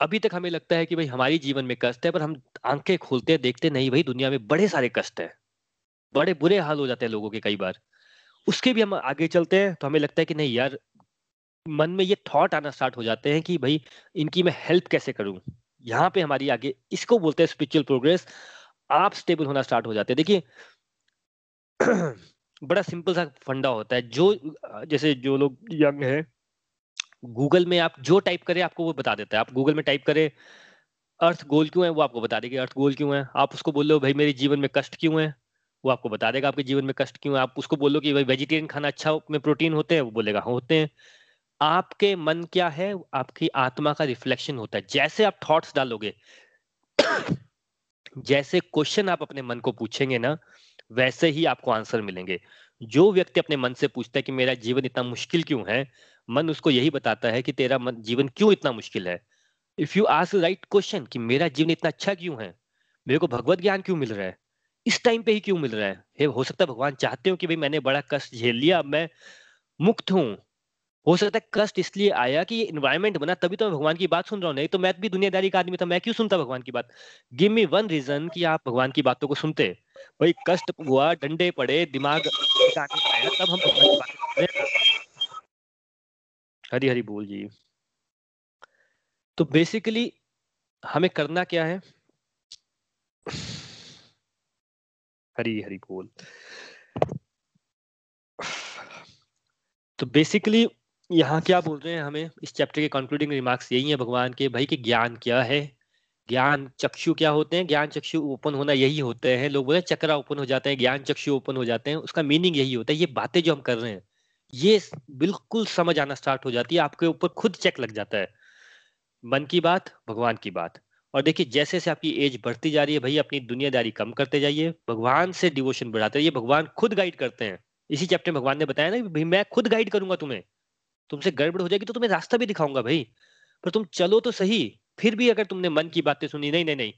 अभी तक हमें लगता है कि भाई हमारी जीवन में कष्ट है, पर हम आँखें खोलते हैं, देखते नहीं, भाई दुनिया में बड़े सारे कष्ट है। बड़े बुरे हाल हो जाते हैं लोगों के कई बार। उसके भी हम आगे चलते हैं तो हमें लगता है कि नहीं यार, मन में ये थॉट आना स्टार्ट हो जाते हैं कि भाई इनकी मैं हेल्प कैसे करूँ? यहाँ पे हमारी आगे, इसको बोलते हैं स्पिरिचुअल प्रोग्रेस आप स्टेबल होना स्टार्ट हो जाते हैं। देखिए, बड़ा सिंपल सा फंडा होता है। जो, जैसे जो लोग यंग है गूगल में आप जो टाइप करें, आपको वो बता देता है। आप गूगल में टाइप करें अर्थ गोल क्यों है, वो आपको बता देगा। अर्थ गोल क्यों है? आप उसको बोल लो, भाई, मेरे जीवन में कष्ट क्यों है? वो आपको बता देगा, आपके जीवन में कष्ट क्यों है? आप उसको बोलो कि, भाई वेजिटेरियन खाना अच्छा में प्रोटीन होते हैं? वो बोलेगा हाँ होते हैं। आपके मन क्या है? आपकी आत्मा का रिफ्लेक्शन होता है। जैसे आप थॉट्स डालोगे, जैसे क्वेश्चन आप अपने मन को पूछेंगे ना, वैसे ही आपको आंसर मिलेंगे। जो व्यक्ति अपने मन से पूछता है कि मेरा जीवन इतना मुश्किल क्यों है, मन उसको यही बताता है कि तेरा मन, जीवन क्यों इतना मुश्किल है? If you ask right question कि मेरा जीवन इतना अच्छा क्यों है? मेरे को भगवत ज्ञान क्यों मिल रहा है? इस टाइम पे ही क्यों मिल रहा है, हो सकता है भगवान चाहते हो कि भाई मैंने बड़ा कष्ट झेल लिया, अब मैं मुक्त हूँ। हो सकता है कष्ट इसलिए आया कि इन्वायरमेंट बना, तभी तो मैं भगवान की बात सुन रहा हूँ। नहीं तो मैं भी दुनियादारी का आदमी था, मैं क्यों सुनता भगवान की बात? गिव मी वन रीजन कि आप भगवान की बातों को सुनते। भाई, कष्ट हुआ, डंडे पड़े, दिमाग तब हम भगवान की बातें हरी हरी बोल जी। तो बेसिकली हमें करना क्या है? हरी हरी बोल। तो बेसिकली यहाँ क्या बोल रहे हैं हमें? इस चैप्टर के कंक्लूडिंग रिमार्क्स यही है भगवान के, भाई, कि ज्ञान क्या है? ज्ञान चक्षु क्या होते हैं? ज्ञान चक्षु ओपन होना यही होते हैं। लोग बोले चक्रा ओपन हो जाते हैं, ज्ञान चक्षु ओपन हो जाते हैं। उसका मीनिंग यही होता है। ये बातें जो हम कर रहे हैं, ये बिल्कुल समझ आना स्टार्ट हो जाती है। आपके ऊपर खुद चेक लग जाता है। मन की बात, भगवान की बात। और देखिए, जैसे जैसे आपकी एज बढ़ती जा रही है, भाई, अपनी दुनियादारी कम करते जाइए। भगवान से डिवोशन बढ़ाते रहिए। भगवान खुद गाइड करते हैं। इसी चैप्टर में भगवान ने बताया ना मैं खुद गाइड करूँगा तुम्हें। तुमसे गड़बड़ हो जाएगी तो तुम्हें रास्ता भी दिखाऊँगा भाई। पर तुम चलो तो सही, फिर भी अगर तुमने मन की बातें सुनी, नहीं नहीं नहीं।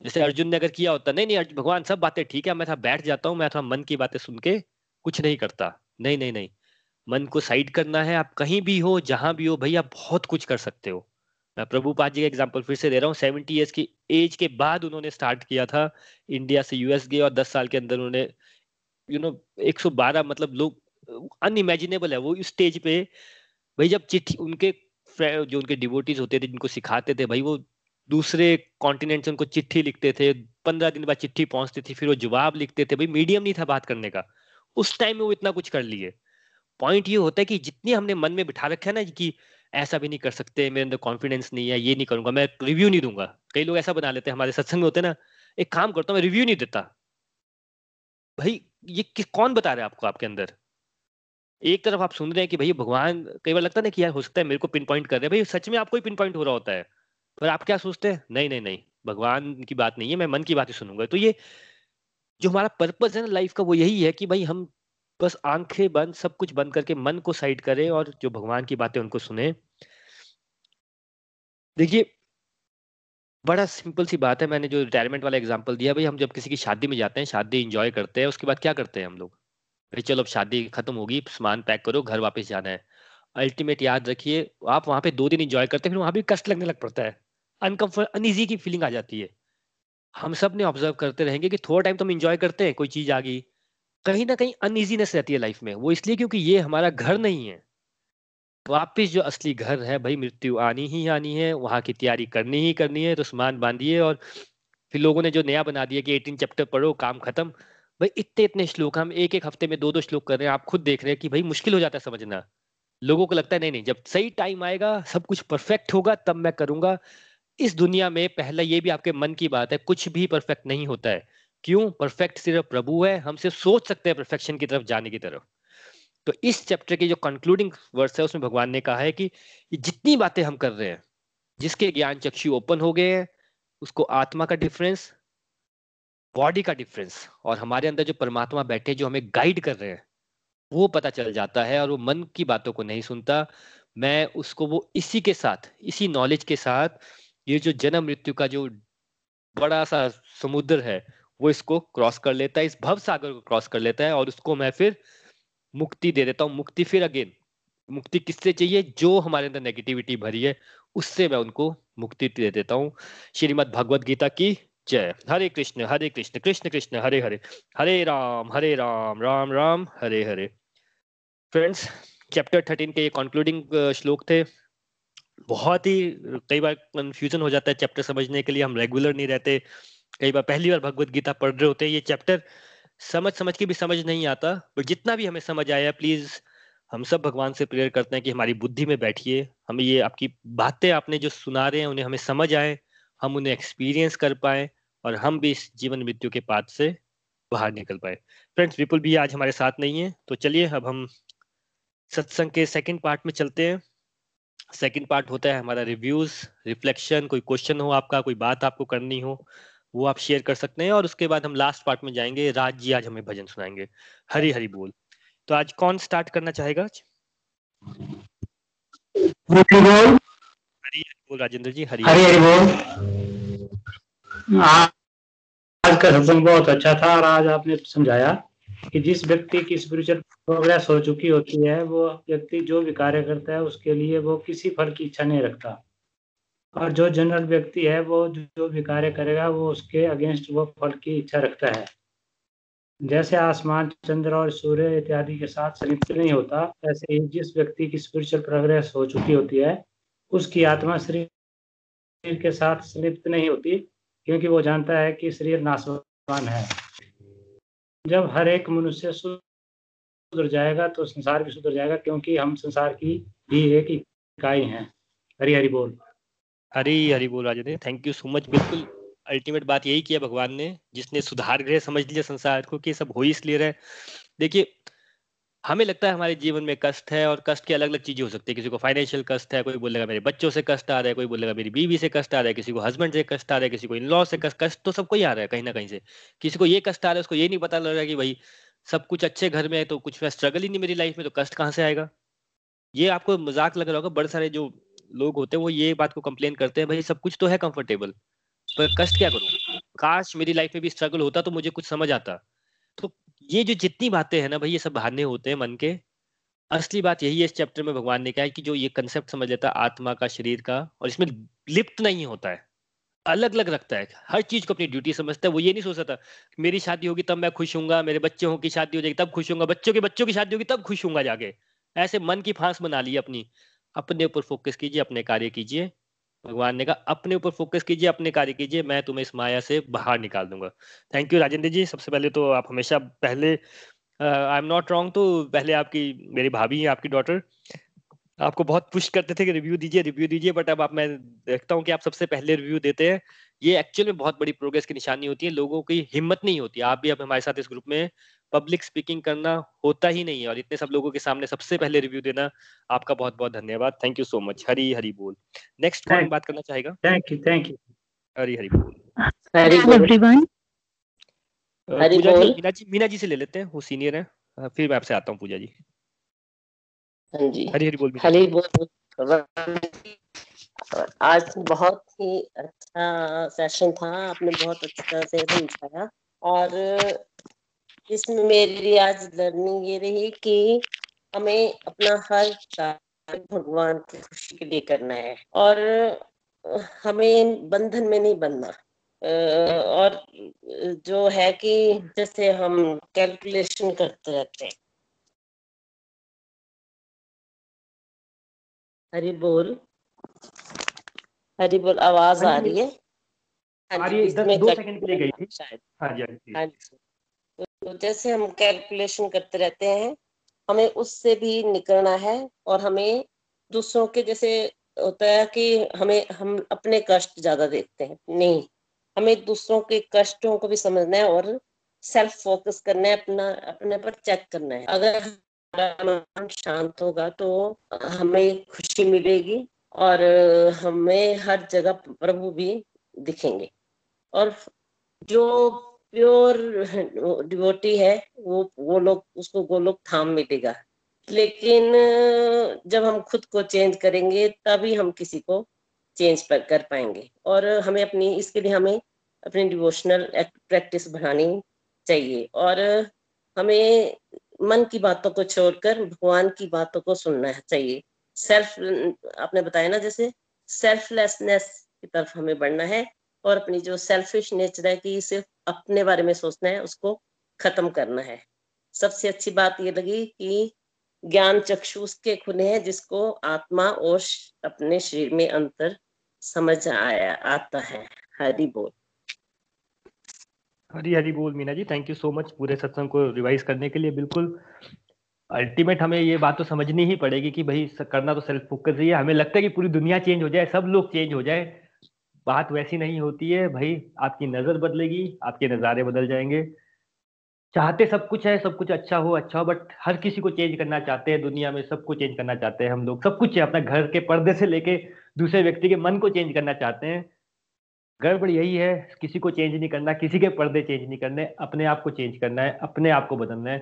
जैसे अर्जुन ने अगर किया होता, नहीं नहीं भगवान, सब बातें ठीक है, मैं था, बैठ जाता हूँ, मैं थोड़ा मन की बातें सुन के कुछ नहीं करता। नहीं नहीं नहीं। मन को साइड करना है, आप कहीं भी हो, जहाँ भी हो, भाई, आप बहुत कुछ कर सकते हो। मैं प्रभुपाद जी का एग्ज़ाम्पल फिर से दे रहा हूँ। सेवेंटी ईयर्स की एज के बाद उन्होंने स्टार्ट किया था। इंडिया से यूएस गए और दस साल के अंदर उन्होंने यू नो 112 मतलब लोग अनइमेजिनेबल है, वो इस स्टेज पे, भाई जब चिट्ठी, उनके जो उनके डिवोटीज होते थे, जिनको सिखाते थे, भाई वो दूसरे कॉन्टिनेंट से उनको चिट्ठी लिखते थे, पंद्रह दिन बाद चिट्ठी पहुँचती थी, फिर वो जवाब लिखते थे, भाई मीडियम नहीं था बात करने का। उस टाइम में वो इतना कुछ कर लिए। पॉइंट ये होता है कि जितनी हमने मन में बिठा रखा है ना कि ऐसा भी नहीं कर सकते, मेरे अंदर कॉन्फिडेंस नहीं है, ये नहीं करूँगा, मैं रिव्यू नहीं दूँगा। कई लोग ऐसा बना लेते हैं, हमारे सत्संग में होते ना, एक काम करता हूँ, मैं रिव्यू नहीं देता। भाई ये कौन बता रहा है आपको, आपके अंदर? एक तरफ़ आप सुन रहे हैं कि भाई भगवान, कई बार लगता है ना कि यार हो सकता है मेरे को पिन पॉइंट कर रहे हैं भाई सच में आपको ही पिन पॉइंट हो रहा होता है। पर आप क्या सोचते हैं? नहीं नहीं नहीं। भगवान की बात नहीं है, मैं मन की बात ही सुनूँगा। तो ये जो हमारा पर्पज है ना लाइफ का, वो यही है कि भाई हम बस आँखें बंद, सब कुछ बंद करके मन को साइड करें और जो भगवान की बातें उनको सुने। देखिए, बड़ा सिंपल सी बात है। मैंने जो रिटायरमेंट वाला एग्जांपल दिया, भाई हम जब किसी की शादी में जाते हैं, शादी एंजॉय करते हैं, उसके बाद क्या करते हैं हम लोग? भाई चलो अब शादी खत्म होगी, सामान पैक करो, घर वापस जाना है। अल्टीमेट याद रखिए, आप वहाँ पे दो दिन इंजॉय करते फिर वहाँ भी कष्ट लगने लग पड़ता है। अनकम्फर्ट अनईजी की फीलिंग आ जाती है। हम सबने ऑब्ज़र्व करते रहेंगे कि थोड़ा टाइम तो हम इंजॉय करते हैं, कोई चीज़ आ गई। कहीं ना कहीं अनईजीनेस रहती है लाइफ में। वो इसलिए क्योंकि ये हमारा घर नहीं है। वापिस जो असली घर है, भाई, मृत्यु आनी ही आनी है, वहाँ की तैयारी करनी ही करनी है तो सामान बांधिए और फिर लोगों ने जो नया बना दिया कि एटीन चैप्टर पढ़ो, काम खत्म। भाई, इतने इतने श्लोक, हम एक एक हफ़्ते में दो दो श्लोक कर रहे हैं, आप खुद देख रहे हैं कि भाई मुश्किल हो जाता है समझना। लोगों को लगता है, नहीं नहीं, जब सही टाइम आएगा, सब कुछ परफेक्ट होगा, तब मैं करूँगा। इस दुनिया में पहला ये भी आपके मन की बात है, कुछ भी परफेक्ट नहीं होता है। क्यों? परफेक्ट सिर्फ़ प्रभु है, हम सिर्फ़ सोच सकते हैं परफेक्शन की तरफ़, जाने की तरफ़। तो इस चैप्टर की जो कंक्लूडिंग वर्स है, उसमें भगवान ने कहा है कि जितनी बातें हम कर रहे हैं, जिसके ज्ञान चक्षु ओपन हो गए हैं, उसको आत्मा का डिफरेंस बॉडी का डिफरेंस और हमारे अंदर जो परमात्मा बैठे, जो हमें गाइड कर रहे हैं, वो पता चल जाता है और वो मन की बातों को नहीं सुनता। मैं उसको वो इसी के साथ, इसी नॉलेज के साथ, ये जो जन्म मृत्यु का जो बड़ा सा समुद्र है, वो इसको क्रॉस कर लेता है, इस भव सागर को क्रॉस कर लेता है और उसको मैं फिर मुक्ति दे देता हूँ। मुक्ति फिर अगेन मुक्ति किससे चाहिए? जो हमारे अंदर नेगेटिविटी भरी है, उससे मैं उनको मुक्ति दे देता हूँ। श्रीमद भगवत गीता की जय। Hare Krishna Hare Krishna Krishna Krishna, Hare Hare. Hare Ram Hare Ram Ram Ram, Hare Hare. Friends chapter thirteen के ये कंक्लूडिंग श्लोक थे। बहुत ही, कई बार कंफ्यूजन हो जाता है चैप्टर समझने के लिए, हम रेगुलर नहीं रहते। कई बार पहली बार भगवत गीता पढ़ रहे होते हैं ये चैप्टर समझ समझ के भी समझ नहीं आता पर जितना भी हमें समझ आया प्लीज़ हम सब भगवान से प्रेयर करते हैं कि हमारी बुद्धि में बैठिए। हमें ये आपकी बातें आपने जो सुना रहे हैं, उन्हें हमें समझ आए। हम उन्हें एक्सपीरियंस कर पाए और हम भी इस जीवन मृत्यु के पात से बाहर निकल पाए। फ्रेंड्स विपुल भी आज हमारे साथ नहीं है तो चलिए अब हम सत्संग के सेकंड पार्ट में चलते हैं। सेकंड पार्ट होता है हमारा रिव्यूज़ रिफ्लेक्शन कोई क्वेश्चन हो आपका, कोई बात आपको करनी हो, वो आप शेयर कर सकते हैं और उसके बाद हम लास्ट पार्ट में जाएँगे, राज जी आज हमें भजन सुनाएँगे। हरी हरी बोल। तो आज कौन स्टार्ट करना चाहेगा? आज हरी बोल राजेंद्र जी हरी हरी हरी बोल। आज का सत्संग बहुत अच्छा था और आज आपने समझाया कि जिस व्यक्ति की स्पिरिचुअल प्रोग्रेस हो चुकी होती है वो व्यक्ति जो भी कार्य करता है उसके लिए वो किसी फल की इच्छा नहीं रखता। और जो जनरल व्यक्ति है वो जो भी कार्य करेगा वो उसके अगेंस्ट वो फल की इच्छा रखता है। जैसे आसमान चंद्र और सूर्य इत्यादि के साथ संयुक्त नहीं होता ऐसे ही जिस व्यक्ति की स्पिरिचुअल प्रोग्रेस हो चुकी होती है उसकी आत्मा शरीर के साथ संलिप्त नहीं होती, क्योंकि वो जानता है कि शरीर नाशवान है। जब हर एक मनुष्य सुधर जाएगा तो संसार भी सुधर जाएगा, क्योंकि हम संसार की भी एक इकाई हैं। हरी हरी बोल। हरी हरी बोल Rajendra thank you so much बिल्कुल अल्टीमेट बात यही किया भगवान ने, जिसने सुधार गृह समझ लिया संसार को, कि सब हो ही इसलिए रहे देखिए हमें लगता है हमारे जीवन में कष्ट है और कष्ट की अलग अलग चीज़ें हो सकती है। किसी को फाइनेंशियल कष्ट है, कोई बोलेगा मेरे बच्चों से कष्ट आ रहा है, कोई बोलेगा मेरी बीवी से कष्ट आ रहा है, किसी को हस्बैंड से कष्ट आ रहा है, किसी को इन लॉ से कष्ट कष्ट तो सबको ही आ रहा है कहीं ना कहीं से। किसी को ये कष्ट आ रहा है, उसको ये नहीं पता लग रहा है कि भाई सब कुछ अच्छे घर में है तो कुछ स्ट्रगल ही नहीं मेरी लाइफ में तो कष्ट कहाँ से आएगा? ये आपको मज़ाक लग रहा होगा, बड़े सारे जो लोग होते हैं वो ये बात को कंप्लेन करते हैं, भाई सब कुछ तो है कंफर्टेबल पर कष्ट क्या करूँ? काश मेरी लाइफ में भी स्ट्रगल होता तो मुझे कुछ समझ आता। ये जो जितनी बातें हैं ना भाई, ये सब बहाने होते हैं मन के। असली बात यही है इस चैप्टर में भगवान ने कहा है कि जो ये कंसेप्ट समझ लेता है, आत्मा का, शरीर का, और इसमें लिप्त नहीं होता है। अलग अलग रखता है। हर चीज़ को अपनी ड्यूटी समझता है। वो ये नहीं सोच सकता मेरी शादी होगी तब मैं खुश हूँ मेरे बच्चों की शादी हो जाएगी तब खुश हूँ बच्चों के बच्चों की शादी होगी तब खुश हूँ जाके। ऐसे मन की फांस बना ली अपनी। अपने ऊपर फोकस कीजिए, अपने कार्य कीजिए। भगवान ने कहा, अपने ऊपर फोकस कीजिए, अपने कार्य कीजिए, मैं तुम्हें इस माया से बाहर निकाल दूँगा. Thank you Rajendra ji. सबसे पहले तो आप हमेशा पहले आई एम नॉट रॉन्ग तो पहले आपकी, मेरी भाभी है, आपकी डॉटर आपको बहुत पुश करते थे कि रिव्यू दीजिए रिव्यू दीजिए बट अब आप, मैं देखता हूँ कि आप सबसे पहले रिव्यू देते हैं। ये एक्चुअल में बहुत बड़ी प्रोग्रेस की निशानी होती है, लोगों की हिम्मत नहीं होती। आप भी अब हमारे साथ इस ग्रुप में पब्लिक स्पीकिंग करना होता ही नहीं है और इतने सब लोगों के सामने सबसे पहले रिव्यू देना आपका बहुत बहुत धन्यवाद। Thank you so much Hari Hari बोल। नेक्स्ट कौन बात करना चाहेगा? Thank you thank you Hari Hari बोल। हरी मीना जी मीना जी से ले लेते हैं वो सीनियर है। फिर मैं आपसे आता हूँ पूजा जी। हाँ जी। हरी हरी बोल हरी बोल आज बहुत ही अच्छा सेशन था। आपने बहुत अच्छा से समझाया। और इसमें मेरी आज लर्निंग ये रही कि हमें अपना हर कार्य भगवान की खुशी के लिए करना है और हमें बंधन में नहीं बनना। और जो है कि जैसे हम कैलकुलेशन करते रहते हैं। हरी बोल। हरी बोल आवाज़ आ रही है। हाँ जी दो सेकंड के लिए गई थी। शायद। हाँ जी हाँ जी। तो जैसे हम कैलकुलेशन करते रहते हैं, हमें उससे भी निकलना है और हमें दूसरों के जैसे होता है कि हमें, हम अपने कष्ट ज़्यादा देखते हैं। नहीं, हमें दूसरों के कष्टों को भी समझना है और सेल्फ फोकस करना है, अपना, अपने पर चेक करना है। अगर हमारा मन शांत होगा तो हमें खुशी मिलेगी और हमें हर जगह प्रभु भी दिखेंगे। और जो प्योर डिवोटी है, वो वो लोग, उसको गोलोक थाम मिलेगा लेकिन, जब हम खुद को चेंज करेंगे, तभी हम किसी को चेंज कर पाएँगे। और हमें अपनी, इसके लिए हमें अपनी डिवोशनल प्रैक्टिस बढ़ानी चाहिए। और हमें मन की बातों को छोड़कर, भगवान की बातों को सुनना चाहिए। सेल्फ, आपने बताया ना, जैसे सेल्फलेसनेस की तरफ़ हमें बढ़ना है। और अपनी जो सेल्फिश नेचर है कि सिर्फ़ अपने बारे में सोचना है, उसको खत्म करना है। सबसे अच्छी बात ये लगी कि ज्ञान चक्षु उसके खुले हैं, जिसको आत्मा और अपने शरीर में अंतर समझ आया, आता है। हरि बोल। हरी हरी बोल Meena ji thank you so much पूरे सत्संग को रिवाइज करने के लिए। बिल्कुल अल्टीमेट हमें ये बात तो समझनी ही पड़ेगी कि भाई करना तो सेल्फ फोकस ही है। हमें लगता है कि पूरी दुनिया चेंज हो जाए, सब लोग चेंज हो जाए। बात वैसी नहीं होती है, भाई, आपकी नज़र बदलेगी, आपके नज़ारे बदल जाएँगे। चाहते सब कुछ है, सब कुछ अच्छा हो अच्छा हो बट हर किसी को चेंज करना चाहते हैं, दुनिया में सबको चेंज करना चाहते हैं हम लोग। सब कुछ है अपना घर के पर्दे से लेके दूसरे व्यक्ति के मन को चेंज करना चाहते हैं। गड़बड़ यही है, किसी को चेंज नहीं करना, किसी के पर्दे चेंज नहीं करने, अपने आप को चेंज करना है, अपने आप को बदलना है।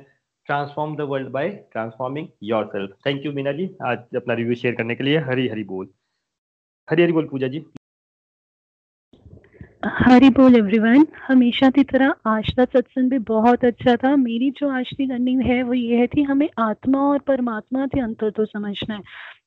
Transform the world by transforming yourself thank you Meena ji आज अपना रिव्यू शेयर करने के लिए। हरी हरी बोल। हरी हरी बोल, पूजा जी। हरी बोल एवरीवन हमेशा की तरह आज का सत्संग भी बहुत अच्छा था। मेरी जो आज की लर्निंग है, वो ये है कि हमें आत्मा और परमात्मा के अंतर तो समझना है।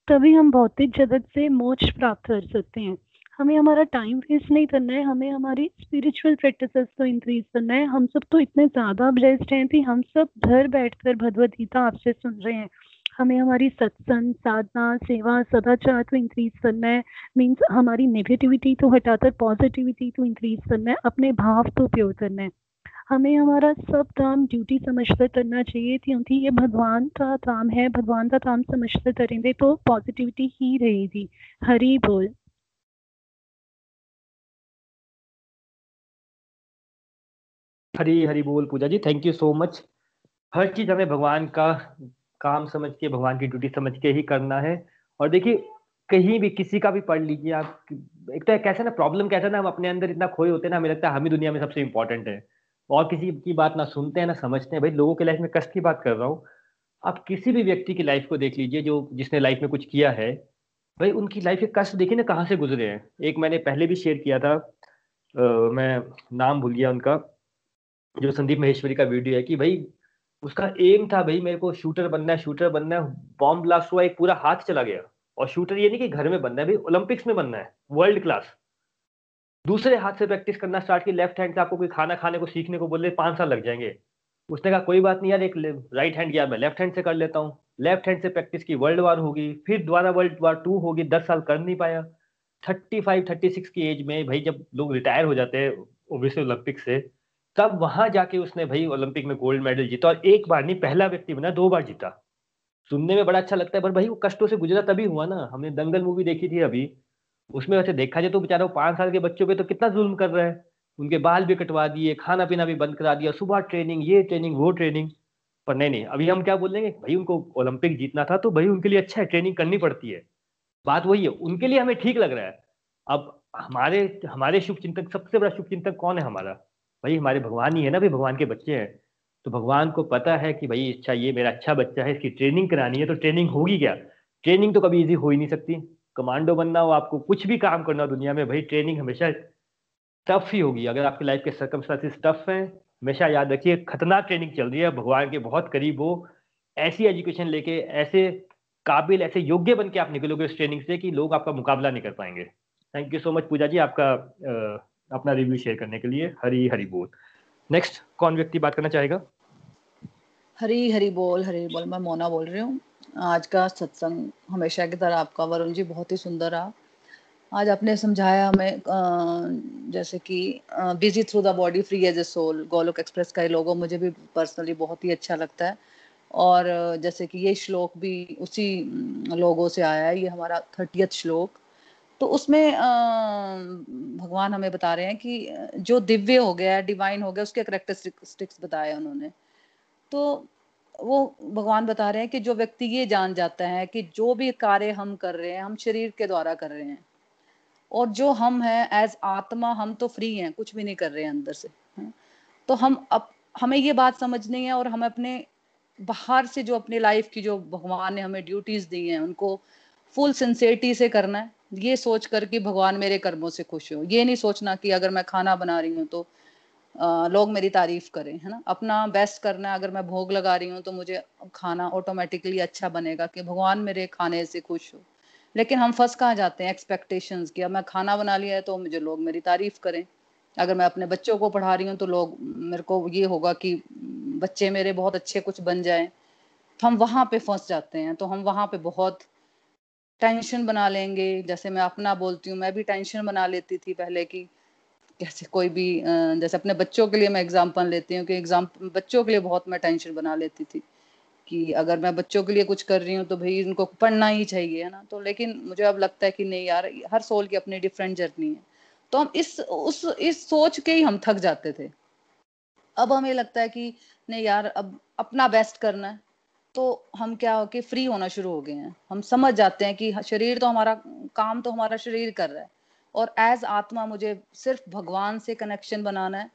तभी हम भौतिक जगत से मोक्ष प्राप्त कर सकते हैं। हमें हमारा टाइम वेस्ट नहीं करना है। हमें हमारी स्पिरिचुअल प्रैक्टिसेस को इंक्रीज करना है। हम सब तो इतने ज़्यादा ब्लेस्ड हैं कि हम सब घर बैठकर भगवद गीता आपसे सुन रहे हैं। हमें हमारी सत्संग, साधना, सेवा सदाचार को इंक्रीज करना है। मीन्स हमारी नेगेटिविटी तो हटाकर पॉजिटिविटी को इंक्रीज करना है, अपने भाव तो प्योर करना है। हमें हमारा सब काम ड्यूटी समझकर करना चाहिए, क्योंकि ये भगवान का काम है, भगवान का काम समझकर करेंगे तो पॉजिटिविटी ही रहेगी। हरी बोल। हरी हरी बोल Puja ji thank you so much हर चीज़ हमें भगवान का काम समझ के भगवान की ड्यूटी समझ के ही करना है। और देखिए कहीं भी किसी का भी पढ़ लीजिए आप एक तो कैसे ना प्रॉब्लम कैसा ना हम अपने अंदर इतना खोए होते हैं ना हमें लगता है हम ही दुनिया में सबसे इंपॉर्टेंट है। और किसी की बात ना सुनते हैं ना समझते हैं। भाई लोगों के लाइफ में कष्ट की बात कर रहा हूँ। आप किसी भी व्यक्ति की लाइफ को देख लीजिए जो जिसने लाइफ में कुछ किया है। भाई उनकी लाइफ के कष्ट देखिए ना कहाँ से गुजरे हैं। एक मैंने पहले भी शेयर किया था आ, मैं नाम भूल गया उनका जो संदीप महेश्वरी का वीडियो है कि भाई उसका एम था भाई मेरे को शूटर बनना है शूटर बनना है बॉम्ब ब्लास्ट हुआ, एक पूरा हाथ चला गया। और शूटर ये नहीं कि घर में बनना है भाई ओलंपिक्स में बनना है वर्ल्ड क्लास दूसरे हाथ से प्रैक्टिस करना स्टार्ट की लेफ़्ट हैंड से आपको कोई खाना खाने को, सीखने को बोले, पाँच साल लग जाएँगे। उसने कहा, कोई बात नहीं यार, एक राइट हैंड किया मैं लेफ़्ट हैंड से कर लेता हूँ। लेफ़्ट हैंड से प्रैक्टिस की वर्ल्ड वार होगी। फिर दोबारा वर्ल्ड वार टू होगी, दस साल कर नहीं पाया। थर्टी फाइव थर्टी सिक्स की एज में भाई जब लोग रिटायर हो जाते हैं ओबियसली ओलंपिक से तब वहाँ जाके उसने भाई ओलंपिक में गोल्ड मेडल जीता और एक बार नहीं, पहला व्यक्ति बना, दो बार जीता। सुनने में बड़ा अच्छा लगता है, पर भाई वो कष्टों से गुजरा तभी हुआ ना। हमने दंगल मूवी देखी थी अभी। उसमें वैसे देखा जाए तो बेचारा पाँच साल के बच्चों पे तो कितना जुल्म कर रहा है। उनके बाल भी कटवा दिए खाना पीना भी बंद करा दिया, सुबह ट्रेनिंग ये ट्रेनिंग वो ट्रेनिंग पर नहीं नहीं, अभी हम क्या बोलेंगे? भाई उनको ओलंपिक जीतना था तो भाई उनके लिए अच्छा है ट्रेनिंग करनी पड़ती है। बात वही है, उनके लिए हमें ठीक लग रहा है। अब हमारे हमारे शुभ चिंतक सबसे बड़ा शुभ चिंतक कौन है हमारा? भाई, हमारे भगवान ही है ना, भाई, भगवान के बच्चे हैं। तो भगवान को पता है कि भाई अच्छा ये मेरा अच्छा बच्चा है, इसकी ट्रेनिंग करानी है तो ट्रेनिंग होगी क्या? ट्रेनिंग तो कभी इजी हो ही नहीं सकती। कमांडो बनना हो आपको, कुछ भी काम करना हो दुनिया में, भाई ट्रेनिंग हमेशा टफ ही होगी। अगर आपकी लाइफ के सर्कमस्टांसिस टफ हैं, हमेशा याद रखिए, खतरनाक ट्रेनिंग चल रही है। भगवान के बहुत करीब हो। ऐसी एजुकेशन लेके, ऐसे काबिल, ऐसे योग्य बन के आप निकलोगे उस ट्रेनिंग से कि लोग आपका मुकाबला नहीं कर पाएँगे। Thank you so much Puja ji, आपका अपना रिव्यू शेयर करने के लिए, हरी हरी बोल। नेक्स्ट कौन व्यक्ति बात करना चाहेगा? हरी हरी बोल हरी बोल, मैं मोना बोल रही हूँ। आज का सत्संग हमेशा की तरह आपका, वरुण जी, बहुत ही सुंदर रहा। आज आपने समझाया हमें जैसे कि busy through the body free as a soul Golok express का ये लोगो, मुझे भी पर्सनली बहुत ही अच्छा लगता है। और जैसे कि ये श्लोक भी उसी लोगों से आया है, ये हमारा थर्टियथ श्लोक। तो उसमें भगवान हमें बता रहे हैं कि जो दिव्य हो गया डिवाइन हो गया, उसके करेक्टरिस्टिक्स बताए उन्होंने। तो वो भगवान बता रहे हैं कि जो व्यक्ति ये जान जाता है कि जो भी कार्य हम कर रहे हैं, हम शरीर के द्वारा कर रहे हैं, और जो हम हैं एज आत्मा, हम तो फ्री हैं, कुछ भी नहीं कर रहे हैं अंदर से तो हम अब हमें ये बात समझनी है और हमें अपने, बाहर से जो अपनी लाइफ की जो भगवान ने हमें ड्यूटीज़ दी हैं, उनको फुल सिंसेरिटी से करना है। ये सोच कर कि भगवान मेरे कर्मों से खुश हो। ये नहीं सोचना कि अगर मैं खाना बना रही हूँ तो आ, लोग मेरी तारीफ़ करें है ना? अपना बेस्ट करना है अगर मैं भोग लगा रही हूँ तो मुझे खाना ऑटोमेटिकली अच्छा बनेगा कि भगवान मेरे खाने से खुश हो। लेकिन हम फंस कहाँ जाते हैं एक्सपेक्टेशंस की? अब मैं खाना बना लिया है तो मुझे लोग मेरी तारीफ़ करें। अगर मैं अपने बच्चों को पढ़ा रही हूँ तो लोग मेरे को ये होगा कि बच्चे मेरे बहुत अच्छे कुछ बन जाएँ। तो हम वहाँ पे फंस जाते हैं तो हम वहाँ पे बहुत टेंशन बना लेंगे। जैसे मैं अपना बोलती हूँ, मैं भी टेंशन बना लेती थी पहले की कैसे कोई भी जैसे अपने बच्चों के लिए मैं एग्ज़ाम्पल लेती हूँ कि एग्ज़ाम बच्चों के लिए बहुत मैं टेंशन बना लेती थी कि अगर मैं बच्चों के लिए कुछ कर रही हूँ तो भाई इनको पढ़ना ही चाहिए, है ना? तो लेकिन मुझे अब लगता है कि नहीं यार, हर सोल की अपनी डिफरेंट जर्नी है। तो हम इस, उस, इस सोच के ही हम थक जाते थे। अब हमें लगता है कि नहीं यार, अब अपना बेस्ट करना है। तो हम क्या हो कि फ्री होना शुरू हो गए हैं। हम समझ जाते हैं कि शरीर तो हमारा, काम तो हमारा शरीर कर रहा है। और एज आत्मा मुझे सिर्फ़ भगवान से कनेक्शन बनाना है,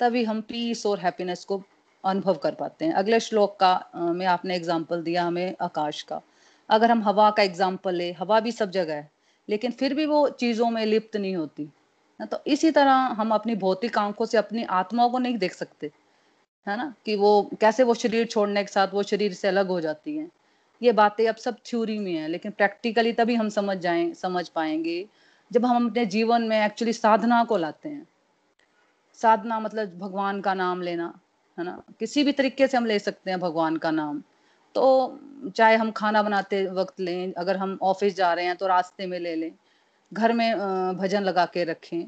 तभी हम पीस और हैप्पीनेस को अनुभव कर पाते हैं। अगले श्लोक का में आपने एग्ज़ाम्पल दिया हमें आकाश का। अगर हम हवा का एग्ज़ाम्पल ले, हवा भी सब जगह है, लेकिन फिर भी वो चीज़ों में लिप्त नहीं होती। ना तो इसी तरह हम अपनी भौतिक आँखों से अपनी आत्माओं को नहीं देख सकते। है ना, कि वो कैसे वो शरीर छोड़ने के साथ वो शरीर से अलग हो जाती है। ये बातें अब सब थ्योरी में है, लेकिन प्रैक्टिकली तभी हम समझ जाए, समझ पाएँगे, जब हम अपने जीवन में एक्चुअली साधना को लाते हैं। साधना मतलब भगवान का नाम लेना, है ना? किसी भी तरीके से हम ले सकते हैं भगवान का नाम। तो चाहे हम खाना बनाते वक्त लें, अगर हम ऑफ़िस जा रहे हैं तो रास्ते में ले लें, घर में भजन लगा के रखें,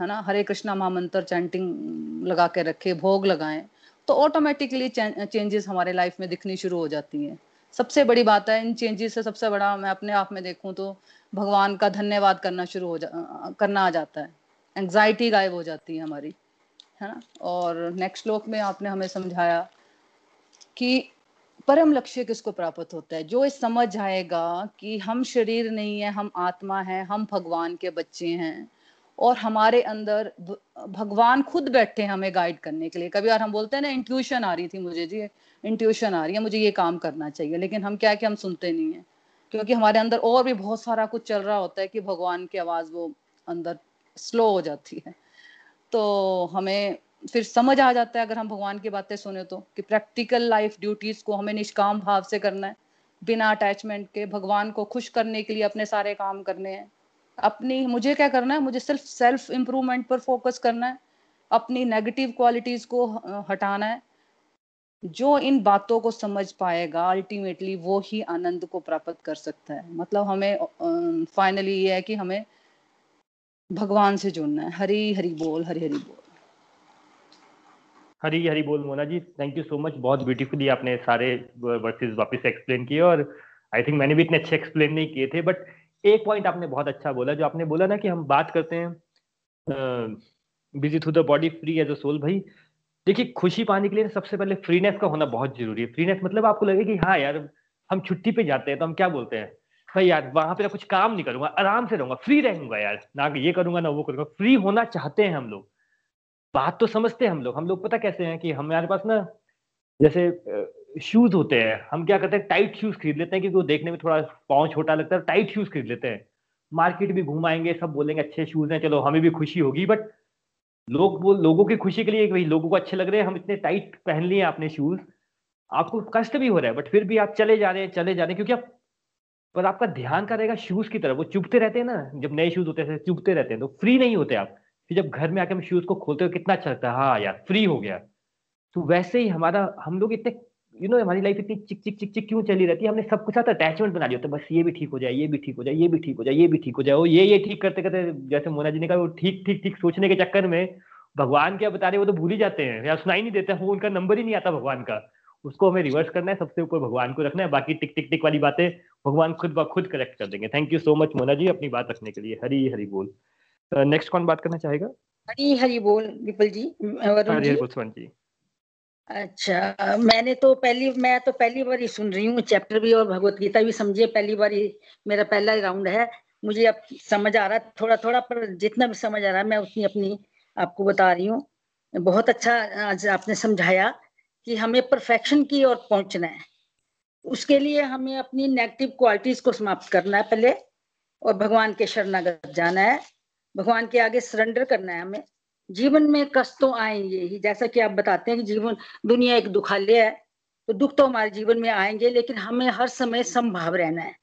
है ना? हरे कृष्णा महामंत्र चैंटिंग लगा के रखें, भोग लगाएँ तो ऑटोमेटिकली चेंजेस हमारे लाइफ में दिखनी शुरू हो जाती हैं। सबसे बड़ी बात है, इन चेंजेस से सबसे बड़ा मैं अपने आप में देखूँ तो भगवान का धन्यवाद करना शुरू हो जा करना आ जाता है। एंग्जाइटी गायब हो जाती है हमारी, है ना? और नेक्स्ट श्लोक में आपने हमें समझाया कि परम लक्ष्य किसको प्राप्त होता है? जो इस समझ आएगा कि हम शरीर नहीं है, हम आत्मा है, हम भगवान के बच्चे हैं और हमारे अंदर भगवान खुद बैठे हैं हमें गाइड करने के लिए। कभी बार हम बोलते हैं ना इंट्यूशन आ रही थी मुझे, जी इंट्यूशन आ रही है, मुझे ये काम करना चाहिए, लेकिन हम क्या है कि हम सुनते नहीं है। क्योंकि हमारे अंदर और भी बहुत सारा कुछ चल रहा होता है कि भगवान की आवाज़ वो अंदर स्लो हो जाती है। तो हमें फिर समझ आ जाता है, अगर हम भगवान की बातें सुने तो कि प्रैक्टिकल लाइफ ड्यूटीज़ को हमें निष्काम भाव से करना है। बिना अटैचमेंट के भगवान को खुश करने के लिए अपने सारे काम करने हैं। अपनी, मुझे क्या करना है? मुझे सिर्फ़ सेल्फ इम्प्रूवमेंट पर फोकस करना है। अपनी नेगेटिव क्वालिटीज को हटाना है। जो इन बातों को समझ पाएगा अल्टीमेटली वो ही आनंद को प्राप्त कर सकता है। मतलब हमें फाइनली ये है कि हमें भगवान से जुड़ना है। हरी हरी बोल, हरी हरी बोल। हरी हरी बोल Mona ji thank you so much बहुत ब्यूटीफुली आपने सारे वर्सेस वापस एक्सप्लेन किए और आई थिंक मैंने भी इतने अच्छे एक्सप्लेन नहीं किए थे बट एक पॉइंट आपने बहुत अच्छा बोला, जो आपने बोला ना कि हम बात करते हैं busy through the body free as a soul भाई। देखिए, खुशी पाने के लिए सबसे पहले फ्रीनेस का होना बहुत ज़रूरी है। फ्रीनेस मतलब आपको लगे कि हाँ यार, हम छुट्टी पे जाते हैं तो हम क्या बोलते हैं? भाई यार, वहाँ पे कुछ काम नहीं करूँगा, आराम से रहूँगा फ्री रहूँगा यार। ना ये करूँगा, ना वो करूँगा। फ्री होना चाहते हैं हम लोग। बात तो समझते हैं हम लोग। हम लोग पता कैसे हैं कि हमारे पास ना, जैसे शूज़ होते हैं। हम क्या करते हैं टाइट शूज़ खरीद लेते हैं क्योंकि वो देखने में थोड़ा पाँव छोटा लगता है टाइट शूज़ खरीद लेते हैं। मार्केट भी घुमाएँगे सब बोलेंगे, अच्छे शूज़ हैं, चलो हमें भी खुशी होगी बट लोग वो, लोगों की खुशी के लिए भाई लोगों को अच्छे लग रहे हैं, हम इतने टाइट पहन लिए आपने शूज़ आपको कष्ट भी हो रहा है बट फिर भी आप चले जा रहे हैं, चले जा रहे हैं, क्योंकि आप, पर आपका ध्यान का रहेगा शूज़ की तरफ़। वो चुभते रहते हैं ना, जब नए शूज़ होते हैं चुभते रहते हैं तो फ्री नहीं होते आप। फिर जब घर में आके हम शूज़ को खोलते हो, कितना अच्छा लगता है हाँ यार फ्री हो गया। तो वैसे ही हमारा, हम लोग इतने यू नो हमारी लाइफ इतनी चिक चिक चिक चिक क्यों चली रहती है? हमने सबके साथ अटैचमेंट बना लिया होता है। बस ये भी ठीक हो जाए ये भी ठीक हो जाए ये भी ठीक हो जाए ये भी ठीक हो जाए। वो ये ये ठीक करते करते जैसे मोना जी ने कहा वो ठीक ठीक ठीक सोचने के चक्कर में भगवान क्या बता रहे वो तो भूल ही जाते हैं। या सुनाई नहीं देते वो उनका नंबर ही नहीं आता भगवान का। उसको हमें रिवर्स करना है सबसे ऊपर भगवान को रखना है बाकी टिक टिक टिक वाली बातें भगवान खुद ब खुद करेक्ट कर देंगे। Thank you so much Mona ji अपनी बात रखने के लिए। हरी हरी बोल। नेक्स्ट uh, कौन बात करना चाहेगा? हरी हरी बोल विपुल जी हरी हरी बोल जी। अच्छा मैंने तो पहली, मैं तो पहली बार ही सुन रही हूँ चैप्टर भी और भगवत गीता भी, समझिए पहली बार ही मेरा पहला राउंड है। मुझे अब समझ आ रहा है थोड़ा थोड़ा पर जितना भी समझ आ रहा है, मैं उतनी अपनी आपको बता रही हूँ। बहुत अच्छा आज आपने समझाया कि हमें परफेक्शन की ओर पहुँचना है। उसके लिए हमें अपनी नेगेटिव क्वालिटीज को समाप्त करना है पहले, और भगवान के शरणागत जाना है। भगवान के आगे सरेंडर करना है हमें। जीवन में कष्ट तो आएँगे ही। जैसा कि आप बताते हैं कि जीवन, दुनिया एक दुखालय है तो दुख तो हमारे जीवन में आएँगे, लेकिन हमें हर समय संभाव रहना है।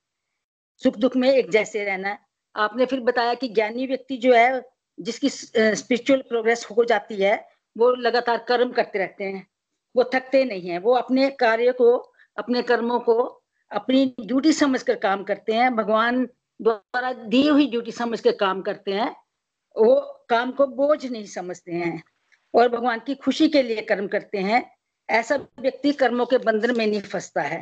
सुख दुख में एक जैसे रहना है। आपने फिर बताया कि ज्ञानी व्यक्ति जो है, जिसकी स्पिरिचुअल प्रोग्रेस हो जाती है, वो लगातार कर्म करते रहते हैं। वो थकते नहीं है। वो अपने कार्य को, अपने कर्मों को, अपनी ड्यूटी समझकर काम करते हैं। भगवान द्वारा दी हुई ड्यूटी समझ कर काम करते हैं। वो काम को बोझ नहीं समझते हैं और भगवान की खुशी के लिए कर्म करते हैं। ऐसा व्यक्ति कर्मों के बंधन में नहीं फंसता है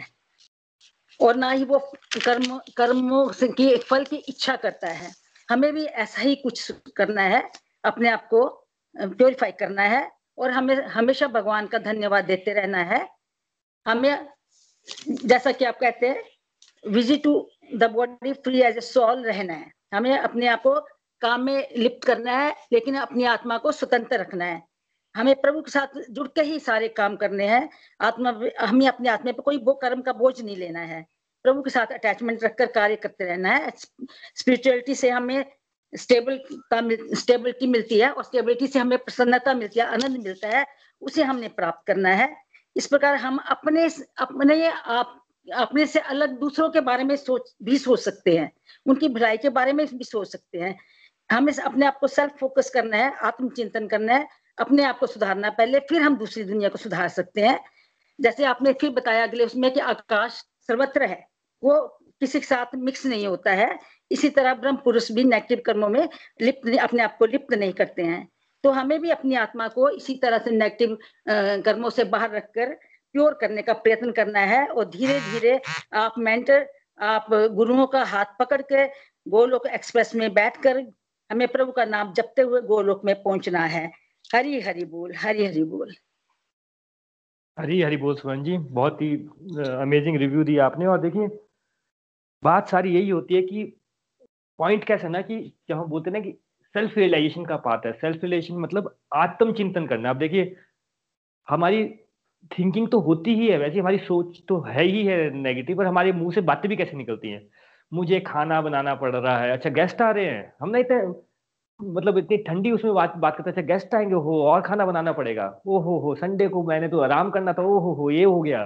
और ना ही वो कर्म, कर्मों की फल की इच्छा करता है। हमें भी ऐसा ही कुछ करना है, अपने आप को प्योरीफाई करना है और हमें, हमेशा भगवान का धन्यवाद देते रहना है। हमें, जैसा कि आप कहते हैं visit to the body free as a soul रहना है। हमें अपने आप को काम में लिप्त करना है, लेकिन अपनी आत्मा को स्वतंत्र रखना है। हमें प्रभु के साथ जुड़ के ही सारे काम करने हैं। आत्मा हमें अपने आत्मा पर कोई कर्म का बोझ नहीं लेना है। प्रभु के साथ अटैचमेंट रखकर कार्य करते रहना है। स्पिरिचुअलिटी से हमें स्टेबलता स्टेबिलिटी मिलती है और स्टेबिलिटी से हमें प्रसन्नता मिलती है, आनंद मिलता है, उसे हमने प्राप्त करना है। इस प्रकार हम अपने अपने आप, अपने से अलग दूसरों के बारे में सोच, भी सोच सकते हैं। उनकी भलाई के बारे में भी सोच सकते हैं। हमें अपने आप को सेल्फ फोकस करना है, आत्मचिंतन करना है, अपने आप को सुधारना है पहले, फिर हम दूसरी दुनिया को सुधार सकते हैं। जैसे आपने फिर बताया अगले उसमें कि आकाश सर्वत्र है, वो किसी के साथ मिक्स नहीं होता है। इसी तरह ब्रह्म पुरुष भी नेगेटिव कर्मों में लिप्त अपने आप को लिप्त नहीं करते हैं। तो हमें भी अपनी आत्मा को इसी तरह से नेगेटिव कर्मों से बाहर रखकर प्योर करने का प्रयत्न करना है और धीरे धीरे आप मेंटर आप गुरुओं का हाथ पकड़ के गोलोक एक्सप्रेस में बैठकर हमें प्रभु का नाम जपते हुए गोलोक में पहुँचना है। हरी हरी बोल, हरी हरी बोल। हरी हरी बोल, सुमन जी। बहुत ही अमेजिंग रिव्यू दिया आपने। और देखिए, बात सारी यही होती है कि पॉइंट कैसा ना कि जब हम बोलते ना कि सेल्फ रियलाइजेशन का पार्ट है। सेल्फ रियलाइजेशन मतलब आत्मचिंतन करना। आप देखिए, हमारी थिंकिंग तो होती ही है, वैसे हमारी सोच तो है ही है नेगेटिव पर हमारे मुँह से बातें भी कैसे निकलती हैं? मुझे खाना बनाना पड़ रहा है। अच्छा गेस्ट आ रहे हैं। हम नहीं इतने मतलब इतनी ठंडी उसमें बात बात करते अच्छा गेस्ट आएँगे हो और खाना बनाना पड़ेगा। ओ हो हो संडे को मैंने तो आराम करना था। ओ हो हो ये हो गया।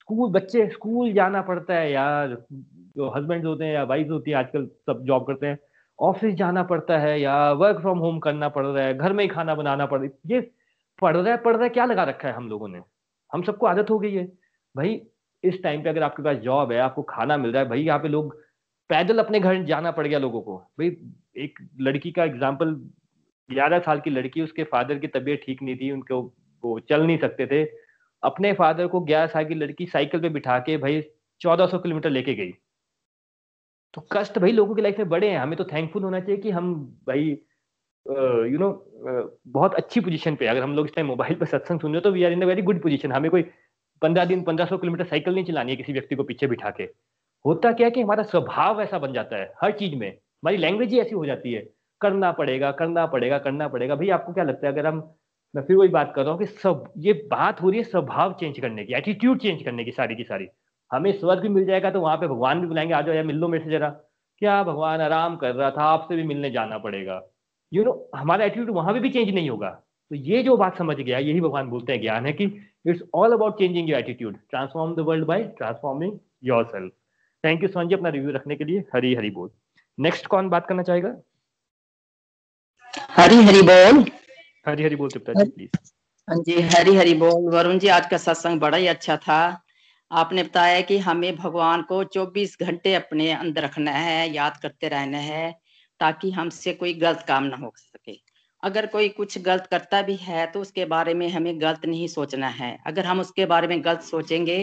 स्कूल, बच्चे, स्कूल जाना पड़ता है यार। जो हस्बैंड होते हैं या वाइफ होती है, आजकल सब जॉब करते हैं। ऑफ़िस जाना पड़ता है या वर्क फ्रॉम होम करना पड़ रहा है। घर में ही खाना बनाना पड़ रहा है ये पढ़ रहा है पढ़ रहा है, क्या लगा रखा है हम लोगों ने? हम सबको आदत हो गई है। भाई, इस टाइम पे अगर आपके पास जॉब है, आपको खाना मिल रहा है, भाई, यहाँ पे लोग पैदल अपने घर जाना पड़ गया लोगों को। भाई, एक लड़की का एग्ज़ाम्पल ग्यारह साल की लड़की, उसके फादर की तबीयत ठीक नहीं थी, उनको वो चल नहीं सकते थे। अपने फादर को ग्यारह साल की लड़की साइकिल पे बिठा के भाई चौदह सौ किलोमीटर लेके गई। तो कष्ट भाई लोगों की लाइफ में बड़े हैं। हमें तो थैंकफुल होना चाहिए कि हम भाई यू नो बहुत अच्छी पोजीशन पे अगर हम लोग इस टाइम मोबाइल पर सत्संग सुन रहे तो we are in a very good position हमें कोई पंद्रह दिन, पंद्रह सौ किलोमीटर साइकिल नहीं चलानी है किसी व्यक्ति को पीछे बिठा के। होता क्या कि हमारा स्वभाव ऐसा बन जाता है, हर चीज़ में। हमारी लैंग्वेज ही ऐसी हो जाती है, करना पड़ेगा करना पड़ेगा करना पड़ेगा। भाई, आपको क्या लगता है, अगर हम, मैं फिर वही बात कर रहा हूँ कि सब, ये बात हो रही है स्वभाव चेंज करने की एटीट्यूड चेंज करने की सारी की सारी। हमें स्वर्ग भी मिल जाएगा तो वहाँ पे भगवान भी बुलाएँगे, आ जाओ या मिल लो मेरे से जरा। क्या भगवान आराम कर रहा था, आपसे भी मिलने जाना पड़ेगा। यू नो हमारा एटीट्यूड वहाँ पे भी चेंज नहीं होगा। तो ये जो बात समझ गया, यही भगवान बोलते हैं ज्ञान है कि it's all about changing your attitude transform the world by transforming yourself thank you सोन जी अपना रिव्यू रखने के लिए। हरी हरी बोल। नेक्स्ट कौन बात करना चाहेगा? हरी हरी बोल। हरी हरी बोल तिप्ता जी प्लीज़ हाँ जी हरी हरी बोल। वरुण जी आज का सत्संग बड़ा ही अच्छा था। आपने बताया कि हमें भगवान को 24 घंटे अपने अंदर रखना है याद करते रहना है ताकि हमसे कोई गलत काम ना हो सके। अगर कोई कुछ गलत करता भी है तो उसके बारे में हमें गलत नहीं सोचना है। अगर हम उसके बारे में गलत सोचेंगे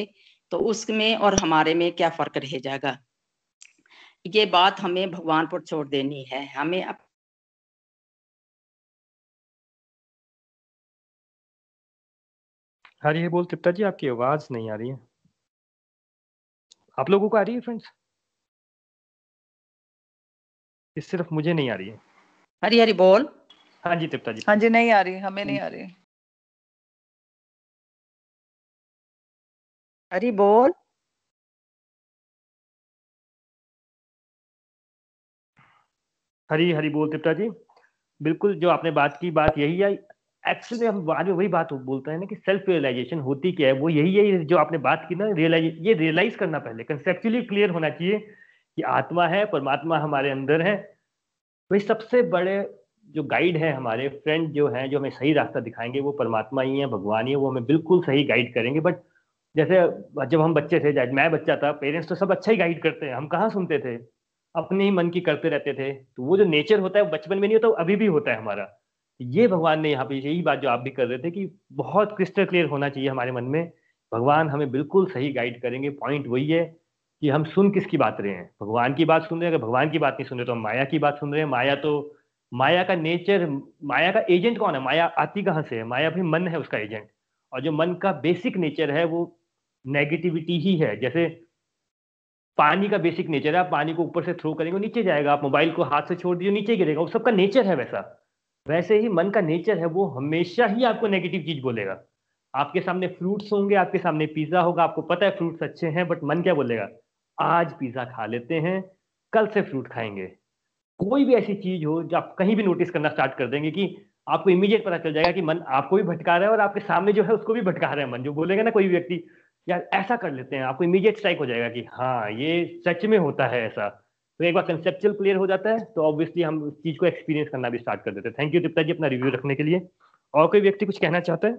तो उसमें और हमारे में क्या फ़र्क रह जाएगा? ये बात हमें भगवान पर छोड़ देनी है। हमें अब हरी बोल तिप्ता जी आपकी आवाज़ नहीं आ रही है। आप लोगों को आ रही है फ्रेंड्स सिर्फ़ मुझे नहीं आ रही है। हरी हरी बोल। हाँ जी तिप्ता जी। हाँ जी नहीं आ रही हमें नहीं आ रही। हरी बोल। हरी हरी बोल तिप्ता जी। बिल्कुल जो आपने बात की, बात यही है। एक्चुअली हम बाद में वही बात बोलते हैं ना कि सेल्फ रियलाइजेशन होती क्या है? वो यही है जो आपने बात की ना रियलाइज़ ये रियलाइज़ करना पहले। कंसेप्चुअली क्लियर होना चाहिए कि आत्मा है, परमात्मा हमारे अंदर है। वही सबसे बड़े जो गाइड है हमारे फ्रेंड जो हैं, जो हमें सही रास्ता दिखाएँगे, वो परमात्मा ही है, भगवान ही है, वो हमें बिल्कुल सही गाइड करेंगे। बट जैसे जब हम बच्चे थे मैं बच्चा था पेरेंट्स तो सब अच्छा ही गाइड करते हैं। हम कहाँ सुनते थे? अपने ही मन की करते रहते थे। तो वो जो नेचर होता है बचपन में नहीं होता अभी भी होता है हमारा। ये भगवान ने यहाँ पे यही बात जो आप भी कर रहे थे कि बहुत क्रिस्टल क्लियर होना चाहिए हमारे मन में। भगवान हमें बिल्कुल सही गाइड करेंगे। पॉइंट वही है कि हम सुन किसकी बात रहे हैं? भगवान की बात सुन रहे हैं। अगर भगवान की बात नहीं सुन रहे तो हम माया की बात सुन रहे हैं। माया तो माया का नेचर माया का एजेंट कौन है? माया आती कहाँ से है? माया भी मन है उसका एजेंट और जो मन का बेसिक नेचर है, वो नेगेटिविटी ही है। जैसे पानी का बेसिक नेचर है, आप पानी को ऊपर से थ्रो करेंगे नीचे जाएगा। आप मोबाइल को हाथ से छोड़ दीजिए नीचे गिरेगा। वो सबका नेचर है वैसा। वैसे ही मन का नेचर है, वो हमेशा ही आपको नेगेटिव चीज़ बोलेगा। आपके सामने फ्रूट्स होंगे, आपके सामने पिज्जा होगा। आपको पता है फ्रूट्स अच्छे हैं बट मन क्या बोलेगा? आज पिज्जा खा लेते हैं, कल से फ्रूट खाएँगे। कोई भी ऐसी चीज़ हो, जो आप कहीं भी नोटिस करना स्टार्ट कर देंगे कि आपको इमीडिएट पता चल जाएगा कि मन आपको भी भटका रहा है और आपके सामने जो है उसको भी भटका रहा है मन। जो बोलेगा ना कोई व्यक्ति यार ऐसा कर लेते हैं, आपको इमीडिएट स्ट्राइक हो जाएगा कि हाँ ये सच में होता है ऐसा। तो एक बार कंसेप्चुअल क्लियर हो जाता है तो ऑब्वियसली हम उस चीज़ को एक्सपीरियंस करना भी स्टार्ट कर देते हैं। थैंक यू दीप्ता जी, अपना रिव्यू रखने के लिए। और कोई व्यक्ति कुछ कहना चाहता है?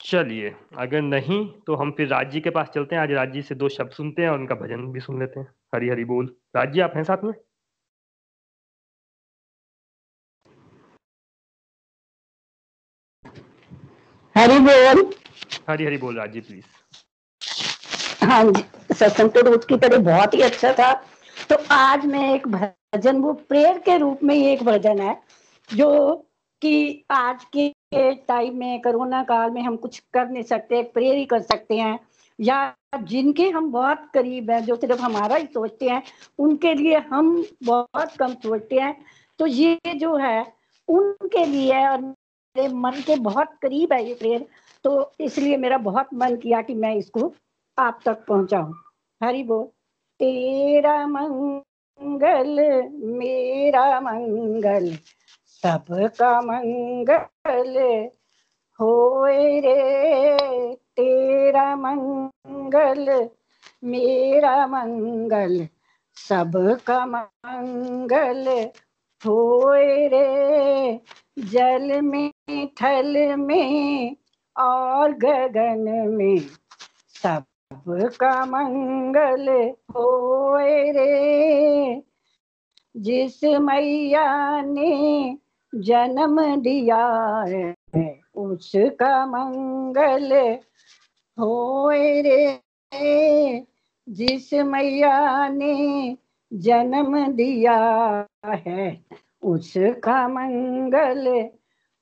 चलिए, अगर नहीं तो हम फिर राज जी के पास चलते हैं। आज राज जी से दो शब्द सुनते हैं और उनका भजन भी सुन लेते हैं। हरी हरी बोल। राज जी आप हैं साथ में? हरी बोल। हरी हरी बोल राज प्लीज़ हाँ जी सत्संग तो रोज की तरह बहुत ही अच्छा था। तो आज मैं एक भजन वो प्रेयर के रूप में ही एक भजन है जो कि आज के टाइम में कोरोना काल में हम कुछ कर नहीं सकते प्रेयर ही कर सकते हैं। या जिनके हम बहुत करीब हैं जो सिर्फ़ हमारा ही सोचते हैं उनके लिए हम बहुत कम सोचते हैं। तो ये जो है उनके लिए और मेरे मन के बहुत करीब है ये प्रेयर तो इसलिए मेरा बहुत मन किया कि मैं इसको आप तक पहुंचाऊं। हरी बोल। तेरा मंगल, मेरा मंगल, सबका मंगल होए रे। तेरा मंगल, मेरा मंगल, सबका मंगल होए रे, जल में थल में और गगन में सबका मंगल होए रे। जिस मैया ने जन्म दिया है, उसका मंगल होए रे। जिस मैया ने जन्म दिया है। उसका मंगल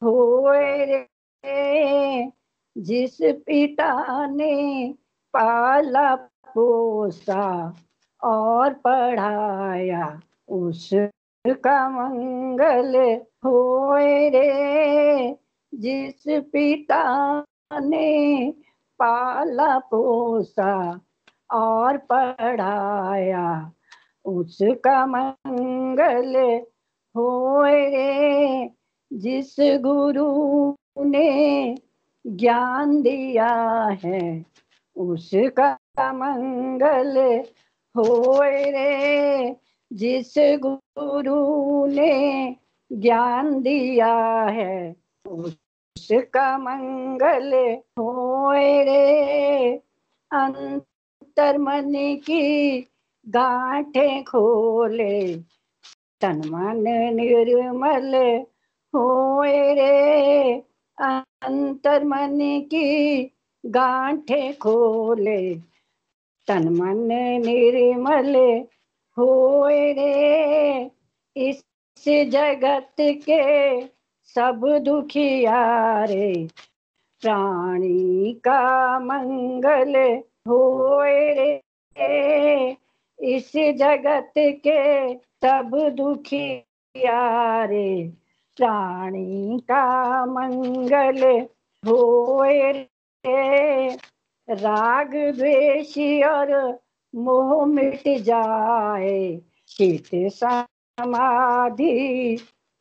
होए रे। जिस पिता ने पाला पोसा और पढ़ाया, उसका मंगल होए रे। जिस पिता ने पाला पोसा और पढ़ाया उसका मंगल हो रे जिस गुरु ने ज्ञान दिया है, उसका मंगल हो रे जिस गुरु ने ज्ञान दिया है, उसका मंगल हो रे। अंतर मन की गांठे खोले, तन मन निर्मल होए रे। अंतर मन की गांठे खोले, तन मन निर्मल होए रे। इस जगत के सब दुखियारे प्राणी का मंगल होए रे। इस जगत के सब दुखियारे प्राणी का मंगल होए रे। राग, द्वेषी और मोह मिट जाए, चित समाधि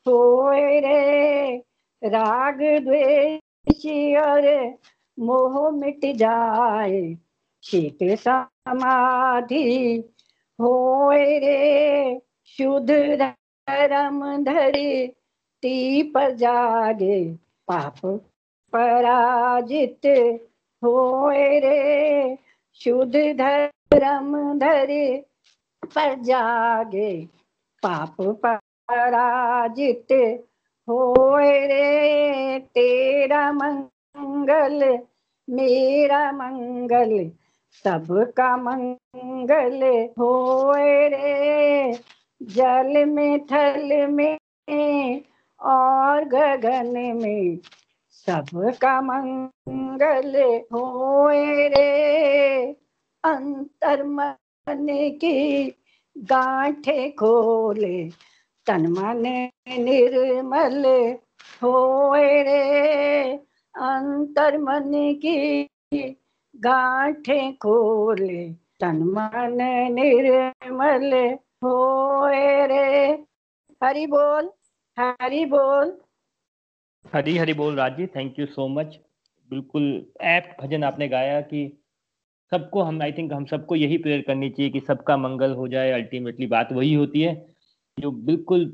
होए रे। राग, द्वेषी और मोह मिट जाए, चित समाधि होए रे, शुद्ध धर्म धरी, ती पर जागे पाप पराजित। होए रे, शुद्ध धर्म धरे, पर जागे पाप पराजित। होए रे, तेरा मंगल, मेरा मंगल सबका मंगल होए रे। जल में, थल में और गगन में सबका मंगल होए रे। अंतर मन की गांठे खोले, तन मन निर्मल होए रे। अंतर मन की गांठे खोले, तन मन निर्मल होए रे। हरि बोल हरि बोल। हरी हरी बोल Razi thank you so much बिल्कुल ऐप भजन आपने गाया कि सबको हम आई थिंक हम सबको यही प्रेयर करनी चाहिए कि सबका मंगल हो जाए। अल्टीमेटली बात वही होती है जो बिल्कुल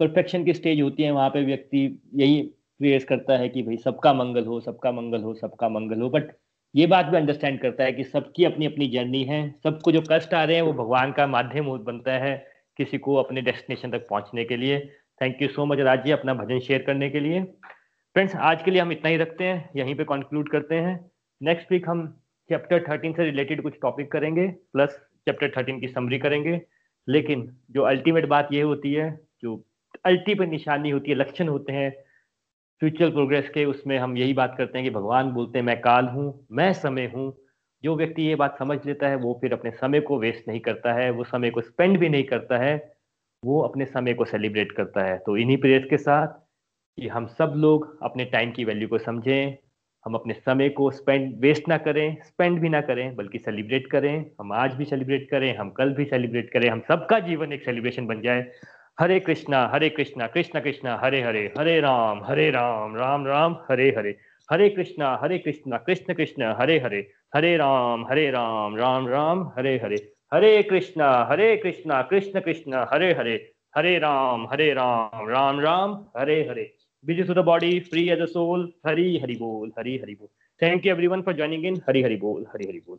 परफेक्शन की स्टेज होती है, वहाँ पे व्यक्ति यही प्रेयर्स करता है कि भाई सबका मंगल हो, सबका मंगल हो, सबका मंगल हो। बट ये बात भी अंडरस्टैंड करता है कि सबकी अपनी अपनी जर्नी है, सबको जो कष्ट आ रहे हैं वो भगवान का माध्यम बनता है किसी को अपने डेस्टिनेशन तक पहुँचने के लिए। Thank you so much Raj अपना भजन शेयर करने के लिए। फ्रेंड्स आज के लिए हम इतना ही रखते हैं, यहीं पे कंक्लूड करते हैं। नेक्स्ट वीक हम चैप्टर थर्टीन से रिलेटेड कुछ टॉपिक करेंगे प्लस चैप्टर थर्टीन की समरी करेंगे। लेकिन जो अल्टीमेट बात ये होती है, जो अल्टीमेट निशानी होती है, लक्षण होते हैं फ्यूचर प्रोग्रेस के उसमें हम यही बात करते हैं कि भगवान बोलते हैं, मैं काल हूँ, मैं समय हूँ। जो व्यक्ति ये बात समझ लेता है, वो फिर अपने समय को वेस्ट नहीं करता है, वो समय को स्पेंड भी नहीं करता है, वो अपने समय को सेलिब्रेट करता है। तो इन्हीं प्रेयर्स के साथ कि हम सब लोग अपने टाइम की वैल्यू को समझें, हम अपने समय को स्पेंड वेस्ट ना करें स्पेंड भी ना करें, बल्कि सेलिब्रेट करें। हम आज भी सेलिब्रेट करें, हम कल भी सेलिब्रेट करें, हम सबका जीवन एक सेलिब्रेशन बन जाए। Hare Krishna Hare Krishna, Krishna Krishna, Hare Hare Hare Ram Hare Ram Ram Ram, Hare Hare. Hare Krishna Hare Krishna, Krishna Krishna, Hare Hare. Hare Ram Hare Ram Ram Ram, Hare Hare. Hare Krishna Hare Krishna, Krishna Krishna, Hare Hare. Hare Ram Hare Ram Ram Ram, Hare Hare. Busy to the body, free as a soul hari hari bol hari hari bol thank you everyone for joining in hari hari bol hari hari bol